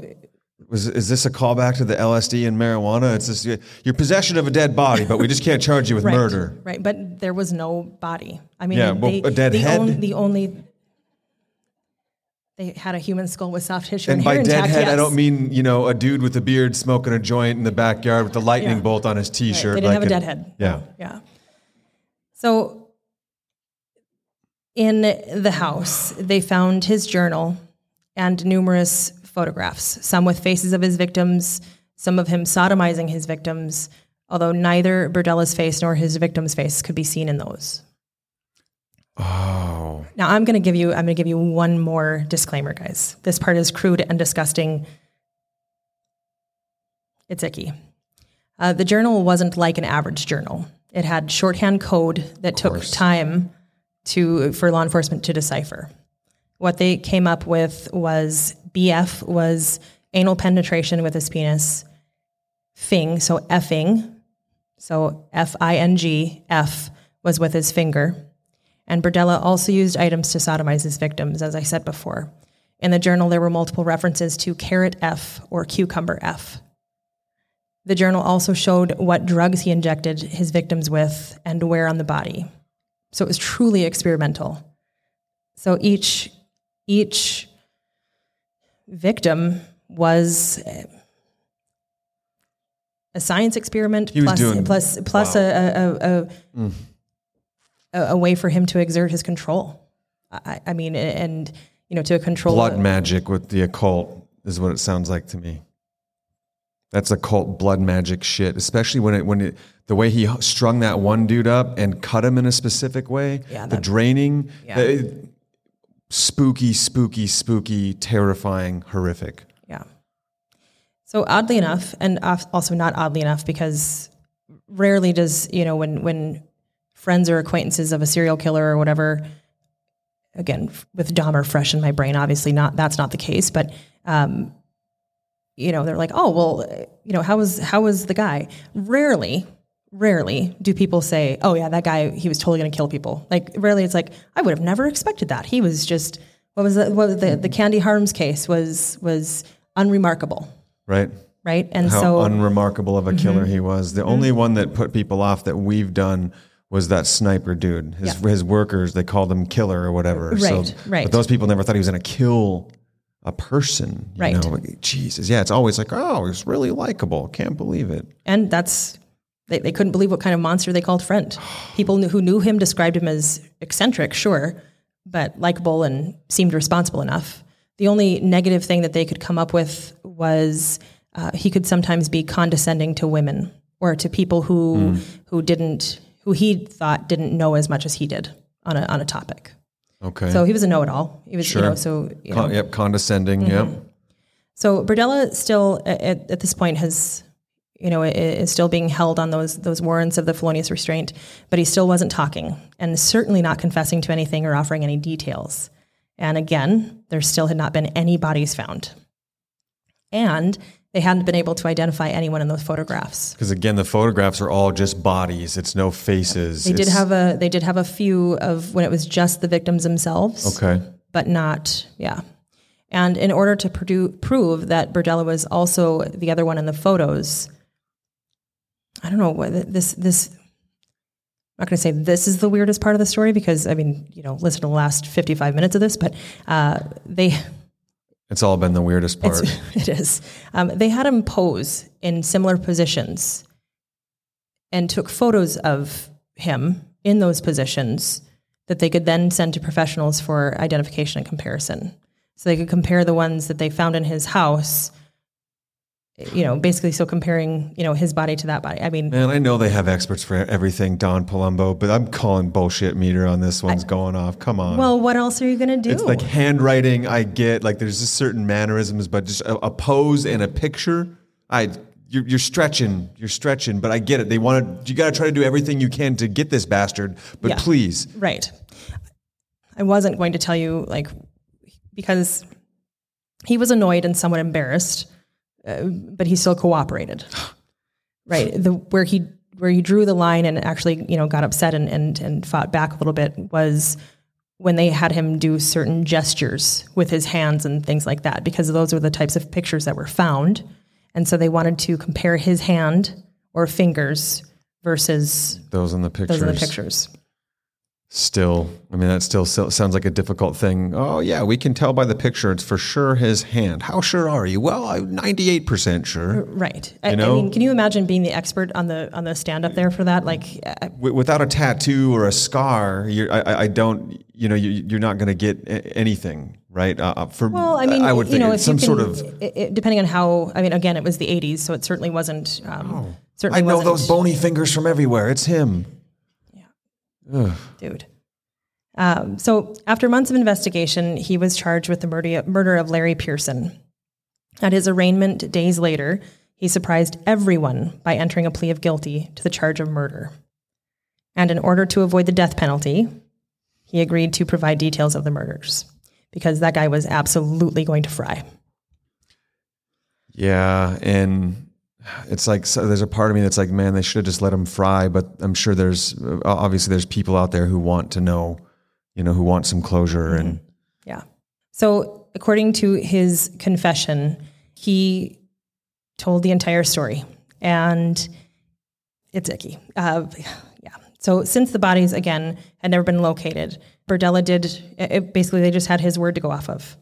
Was is this a callback to the LSD and marijuana? It's just your- possession of a dead body, but we just can't charge you with right, murder. right but there was no body i mean Yeah, well, they, a dead the head. on- the only they had a human skull with soft tissue And and, by deadhead, I don't mean you know a dude with a beard smoking a joint in the backyard with a lightning Yeah. bolt on his T-shirt. They didn't like have a deadhead. Yeah. Yeah. So in the house, they found his journal and numerous photographs, some with faces of his victims, some of him sodomizing his victims, although neither Berdella's face nor his victim's face could be seen in those. Oh, Now I'm going to give you I'm going to give you one more disclaimer guys. This part is crude and disgusting. It's icky. Uh, the journal wasn't like an average journal. It had shorthand code that took time to for law enforcement to decipher. What they came up with was BF was anal penetration with his penis. Fing, so effing, so F I N G, F was with his finger. And Berdella also used items to sodomize his victims, as I said before. In the journal, there were multiple references to carrot F or cucumber F. The journal also showed what drugs he injected his victims with and where on the body. So it was truly experimental. So each each victim was uh, a science experiment plus doing- plus plus wow. a, a, a, a, a way for him to exert his control. I, I mean, and you know, to control blood magic with the occult is what it sounds like to me. That's occult blood magic shit, especially when it when it the way he strung that one dude up and cut him in a specific way. Yeah, the that- draining, Yeah. the- spooky, spooky, spooky, terrifying, horrific. Yeah. So oddly enough, and also not oddly enough, because rarely does you know when when friends or acquaintances of a serial killer or whatever, again with Dahmer fresh in my brain, obviously not that's not the case, but um, you know they're like, oh well, you know how was how was the guy? Rarely. Rarely do people say, "Oh yeah, that guy, he was totally going to kill people." Like rarely, it's like, "I would have never expected that." He was just what was the, what was the the Candy Harms case was was unremarkable, Right? right? And How so Mm-hmm. unremarkable of a killer he was. The only one that put people off that we've done was that sniper dude. His Yeah. his workers, they called him killer or whatever. Right, right. But those people never thought he was going to kill a person. You Right. Know? Jesus. Yeah, it's always like, oh, he's really likable. Can't believe it. and that's they, they couldn't believe what kind of monster they called friend. People knew, who knew him described him as eccentric, sure, but likable and seemed responsible enough. The only negative thing that they could come up with was uh, he could sometimes be condescending to women or to people who who didn't who he thought didn't know as much as he did on a on a topic. Okay. So he was a know-it-all. He was, Sure. you know, so you know, yep, condescending. Mm-hmm. Yep. So Berdella still at at this point has, you know, is still being held on those those warrants of the felonious restraint, but he still wasn't talking and certainly not confessing to anything or offering any details. And again, there still had not been any bodies found, and they hadn't been able to identify anyone in those photographs. Because again, the photographs are all just bodies. It's no faces. They did have a they did have a few of when it was just the victims themselves. Okay. but not yeah. And in order to produ- prove that Berdella was also the other one in the photos, I don't know what this this. I'm not going to say this is the weirdest part of the story because I mean, you know, listen to the last 55 minutes of this, but uh, they It's all been the weirdest part. it's. Um, they had him pose in similar positions and took photos of him in those positions that they could then send to professionals for identification and comparison. So they could compare the ones that they found in his house, you know, basically so comparing, you know, his body to that body. I mean, Man, I know they have experts for everything, Don Palumbo, but I'm calling bullshit meter on this one's going off. Come on. well, what else are you going to do? it's like handwriting. I get like there's just certain mannerisms, but just a, a pose and a picture. I you're, you're stretching, you're stretching, but I get it. They want to. You got to try to do everything you can to get this bastard. But Yeah. please, Right. I wasn't going to tell you like because he was annoyed and somewhat embarrassed, uh, but he still cooperated. right. The where he where he drew the line and actually you know got upset and and and fought back a little bit was when they had him do certain gestures with his hands and things like that because those were the types of pictures that were found and so they wanted to compare his hand or fingers versus those in the pictures. those in the pictures Still, I mean, that still sounds like a difficult thing. Oh, yeah, we can tell by the picture it's for sure his hand. How sure are you? Well, I'm 98% sure. Right. I, I know? mean, can you imagine being the expert on the on the stand up there for that? Like, uh, W- without a tattoo or a scar, you're, I, I- I don't, you know, you, you're not going to get anything, right? Uh, uh, for, well, I mean, I would you think know, it's some can, sort of. it, depending on how. I mean, again, it was the '80s, so it certainly wasn't. Um, certainly I know wasn't, those bony fingers from everywhere. It's him. Dude. Um, so, after months of investigation, he was charged with the murder, murder of Larry Pearson. At his arraignment days later, he surprised everyone by entering a plea of guilty to the charge of murder. And in order to avoid the death penalty, he agreed to provide details of the murders because that guy was absolutely going to fry. Yeah, and it's like so there's a part of me that's like, man, they should have just let him fry. But I'm sure there's obviously there's people out there who want to know, you know, who want some closure and. Yeah. So, according to his confession, he told the entire story, and it's icky. Uh, yeah. So, since the bodies again had never been located, Berdella did it, basically they just had his word to go off of,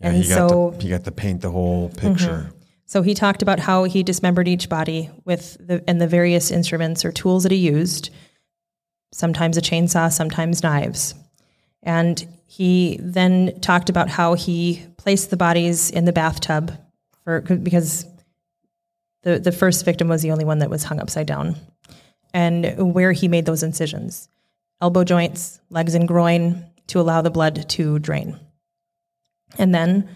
Yeah, and he got so to, he got to paint the whole picture. So he talked about how he dismembered each body with the and the various instruments or tools that he used. Sometimes a chainsaw, sometimes knives. And he then talked about how he placed the bodies in the bathtub for because the the first victim was the only one that was hung upside down. And where he made those incisions. Elbow joints, legs and groin to allow the blood to drain. And then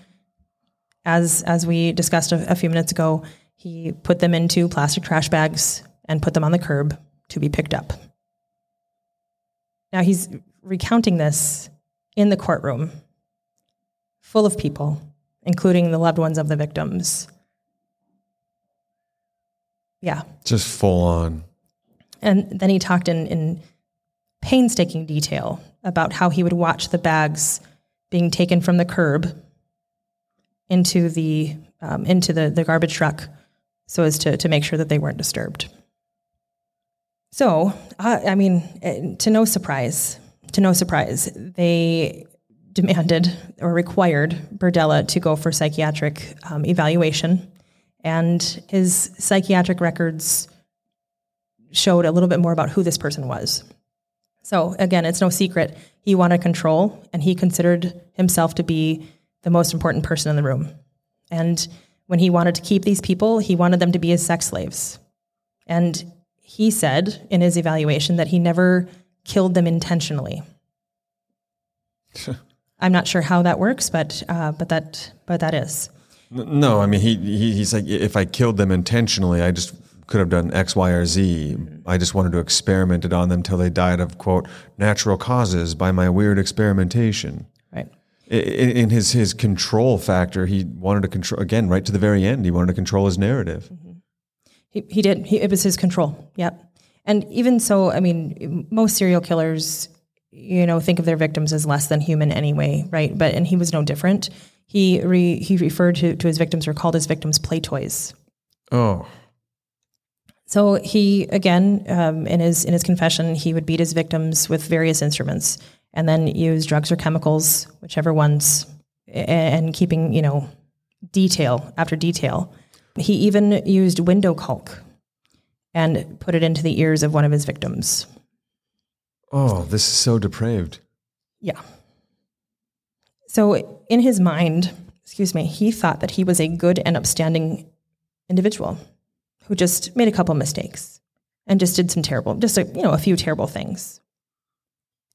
as as we discussed a, a few minutes ago, he put them into plastic trash bags and put them on the curb to be picked up. Now he's recounting this in the courtroom, full of people, including the loved ones of the victims. Yeah. Just full on. And then he talked in, in painstaking detail about how he would watch the bags being taken from the curb into the um, into the, the garbage truck so as to, to make sure that they weren't disturbed. So, uh, I mean, eh, to no surprise, to no surprise, they demanded or required Berdella to go for psychiatric um, evaluation, and his psychiatric records showed a little bit more about who this person was. So again, it's no secret he wanted control, and he considered himself to be the most important person in the room. And when he wanted to keep these people, he wanted them to be his sex slaves. And he said in his evaluation that he never killed them intentionally. I'm not sure how that works, but uh, but that but that is. No, I mean he, he he's like if I killed them intentionally, I just could have done X, Y, or Z. I just wanted to experiment it on them till they died of quote natural causes by my weird experimentation. In, his his control factor, he wanted to control again right to the very end. He wanted to control his narrative. He, he did. He, it was his control. Yep. And even so, I mean, most serial killers, you know, think of their victims as less than human anyway, right? But and he was no different. He re, he referred to, to his victims or called his victims play toys. Oh, So he again um, in his in his confession, he would beat his victims with various instruments and then use drugs or chemicals, whichever ones, and keeping you know detail after detail. He even used window caulk and put it into the ears of one of his victims. oh, this is so depraved. Yeah. So in his mind, excuse me, he thought that he was a good and upstanding individual who just made a couple mistakes and just did some terrible, just a, you know, a few terrible things.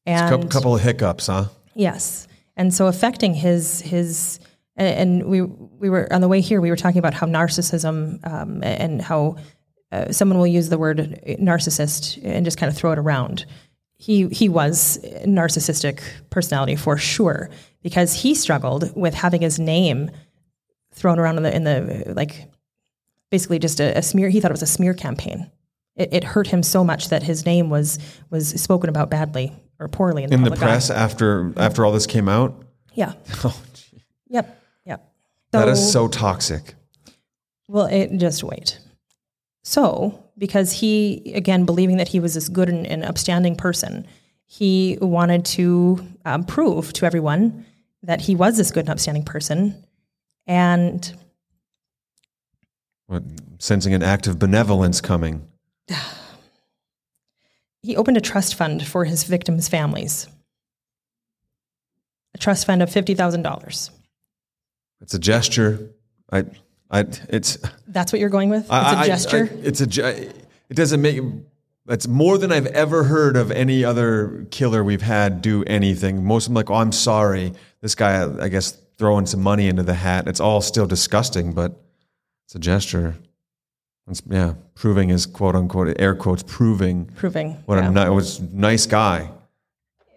And Couple, couple of hiccups, huh? Yes, and so affecting his his and, and we we were on the way here. We were talking about how narcissism um, and how uh, someone will use the word narcissist and just kind of throw it around. He he was narcissistic personality for sure because he struggled with having his name thrown around in the in the like basically just a, a smear. He thought it was a smear campaign. It, it hurt him so much that his name was was spoken about badly or poorly in the, In the public eye. press after after all this came out. Yeah. Oh, gee. Yep. Yep. that is so toxic. Well, it, just wait. So, because he, again, believing that he was this good and, and upstanding person, he wanted to um, prove to everyone that he was this good and upstanding person. And What, sensing an act of benevolence coming. he opened a trust fund for his victims' families. A trust fund of $50,000. It's a gesture. I, I, it's, That's what you're going with? It's I- I- a gesture? I- it's a. It doesn't make. That's more than I've ever heard of any other killer we've had do anything. Most of them like, oh, I'm sorry. This guy, I guess, throwing some money into the hat. It's all still disgusting, but it's a gesture. Yeah, proving his quote unquote air quotes proving Proving. what yeah. a ni- was nice guy.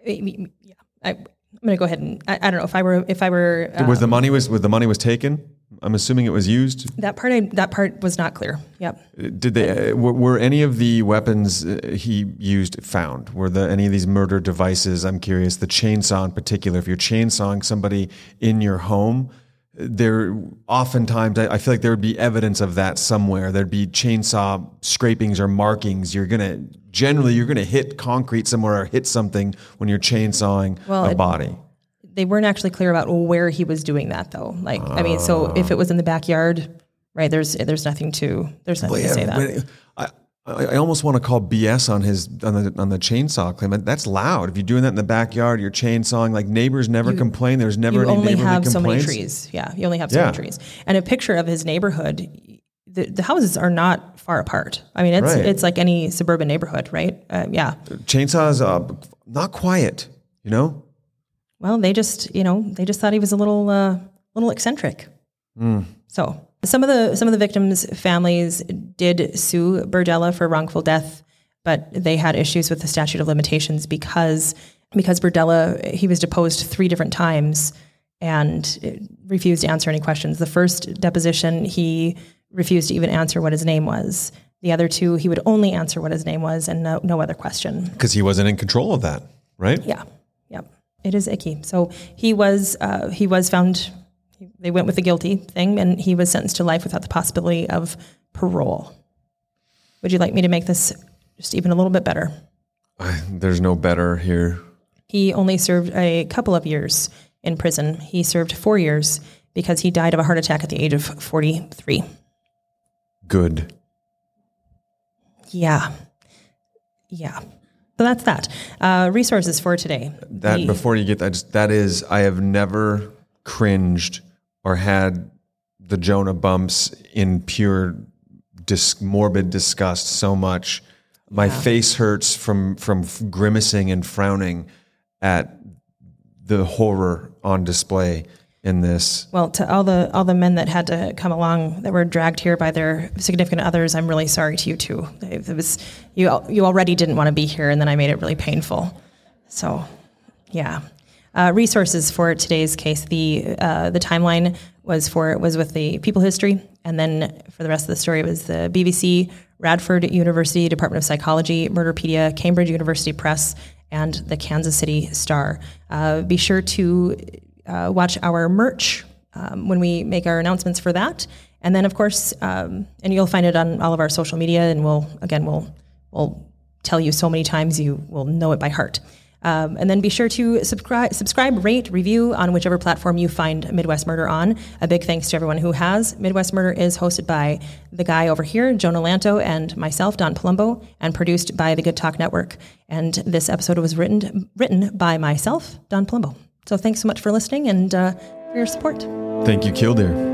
yeah. I, I'm going to go ahead and I, I don't know if I were if I were uh, was the money was was the money was taken? I'm assuming it was used. that part I, that part was not clear. Yep. Did they uh, were, were any of the weapons uh, he used found? Were the any of these murder devices? I'm curious. The chainsaw in particular. If you're chainsawing somebody in your home, there oftentimes I, I feel like there would be evidence of that somewhere. There'd be chainsaw scrapings or markings. You're gonna generally you're gonna hit concrete somewhere or hit something when you're chainsawing Well, a it- body. They weren't actually clear about where he was doing that though. Like I mean, so if ah. it was in the backyard, right? There's there's nothing to there's nothing to say that. I, almost want to call BS on his on the on the chainsaw claim. That's loud. If you're doing that in the backyard, you're chainsawing. Like neighbors never complain. There's never you any only have so many trees. Yeah, you only have so Yeah. many trees. And a picture of his neighborhood. The, the houses are not far apart. I mean, it's Right. it's like any suburban neighborhood, right? Uh, yeah. Chainsaws, uh, not quiet. You know, Well, they just you know they just thought he was a little uh, little eccentric. So some of the some of the victims' families did sue Berdella for wrongful death, but they had issues with the statute of limitations because because Berdella he was deposed three different times and refused to answer any questions. The first deposition he refused to even answer what his name was. The other two he would only answer what his name was and no, no other question. because he wasn't in control of that, right? Yeah, yep. It is icky. So he was uh, he was found. They went with the guilty thing, and he was sentenced to life without the possibility of parole. Would you like me to make this just even a little bit better? There's no better here. He only served a couple of years in prison. He served four years because he died of a heart attack at the age of 43. Good. Yeah. Yeah. So that's that. Uh, resources for today. That The- before you get that, just, that is, I have never cringed or had the Jonah bumps in pure dis- morbid disgust so much. My face hurts from from grimacing and frowning at the horror on display in this. Well, to all the all the men that had to come along that were dragged here by their significant others, I'm really sorry to you too. It was you. You already didn't want to be here, and then I made it really painful. So, yeah. Uh, resources for today's case. The uh, the timeline was for was with the people history, and then for the rest of the story it was the BBC, Radford University Department of Psychology, Murderpedia, Cambridge University Press, and the Kansas City Star. Uh, be sure to uh, watch our merch um, when we make our announcements for that, and then of course, um, and you'll find it on all of our social media, and we'll again we'll we'll tell you so many times you will know it by heart. Um, and then be sure to subscribe, subscribe, rate, review on whichever platform you find Midwest Murder on. A big thanks to everyone who has. Midwest Murder is hosted by the guy over here, Jonah Lanto, and myself, Don Palumbo, and produced by the Good Talk Network. And this episode was written written by myself, Don Palumbo. So thanks so much for listening and uh, for your support. Thank you, Killdeer.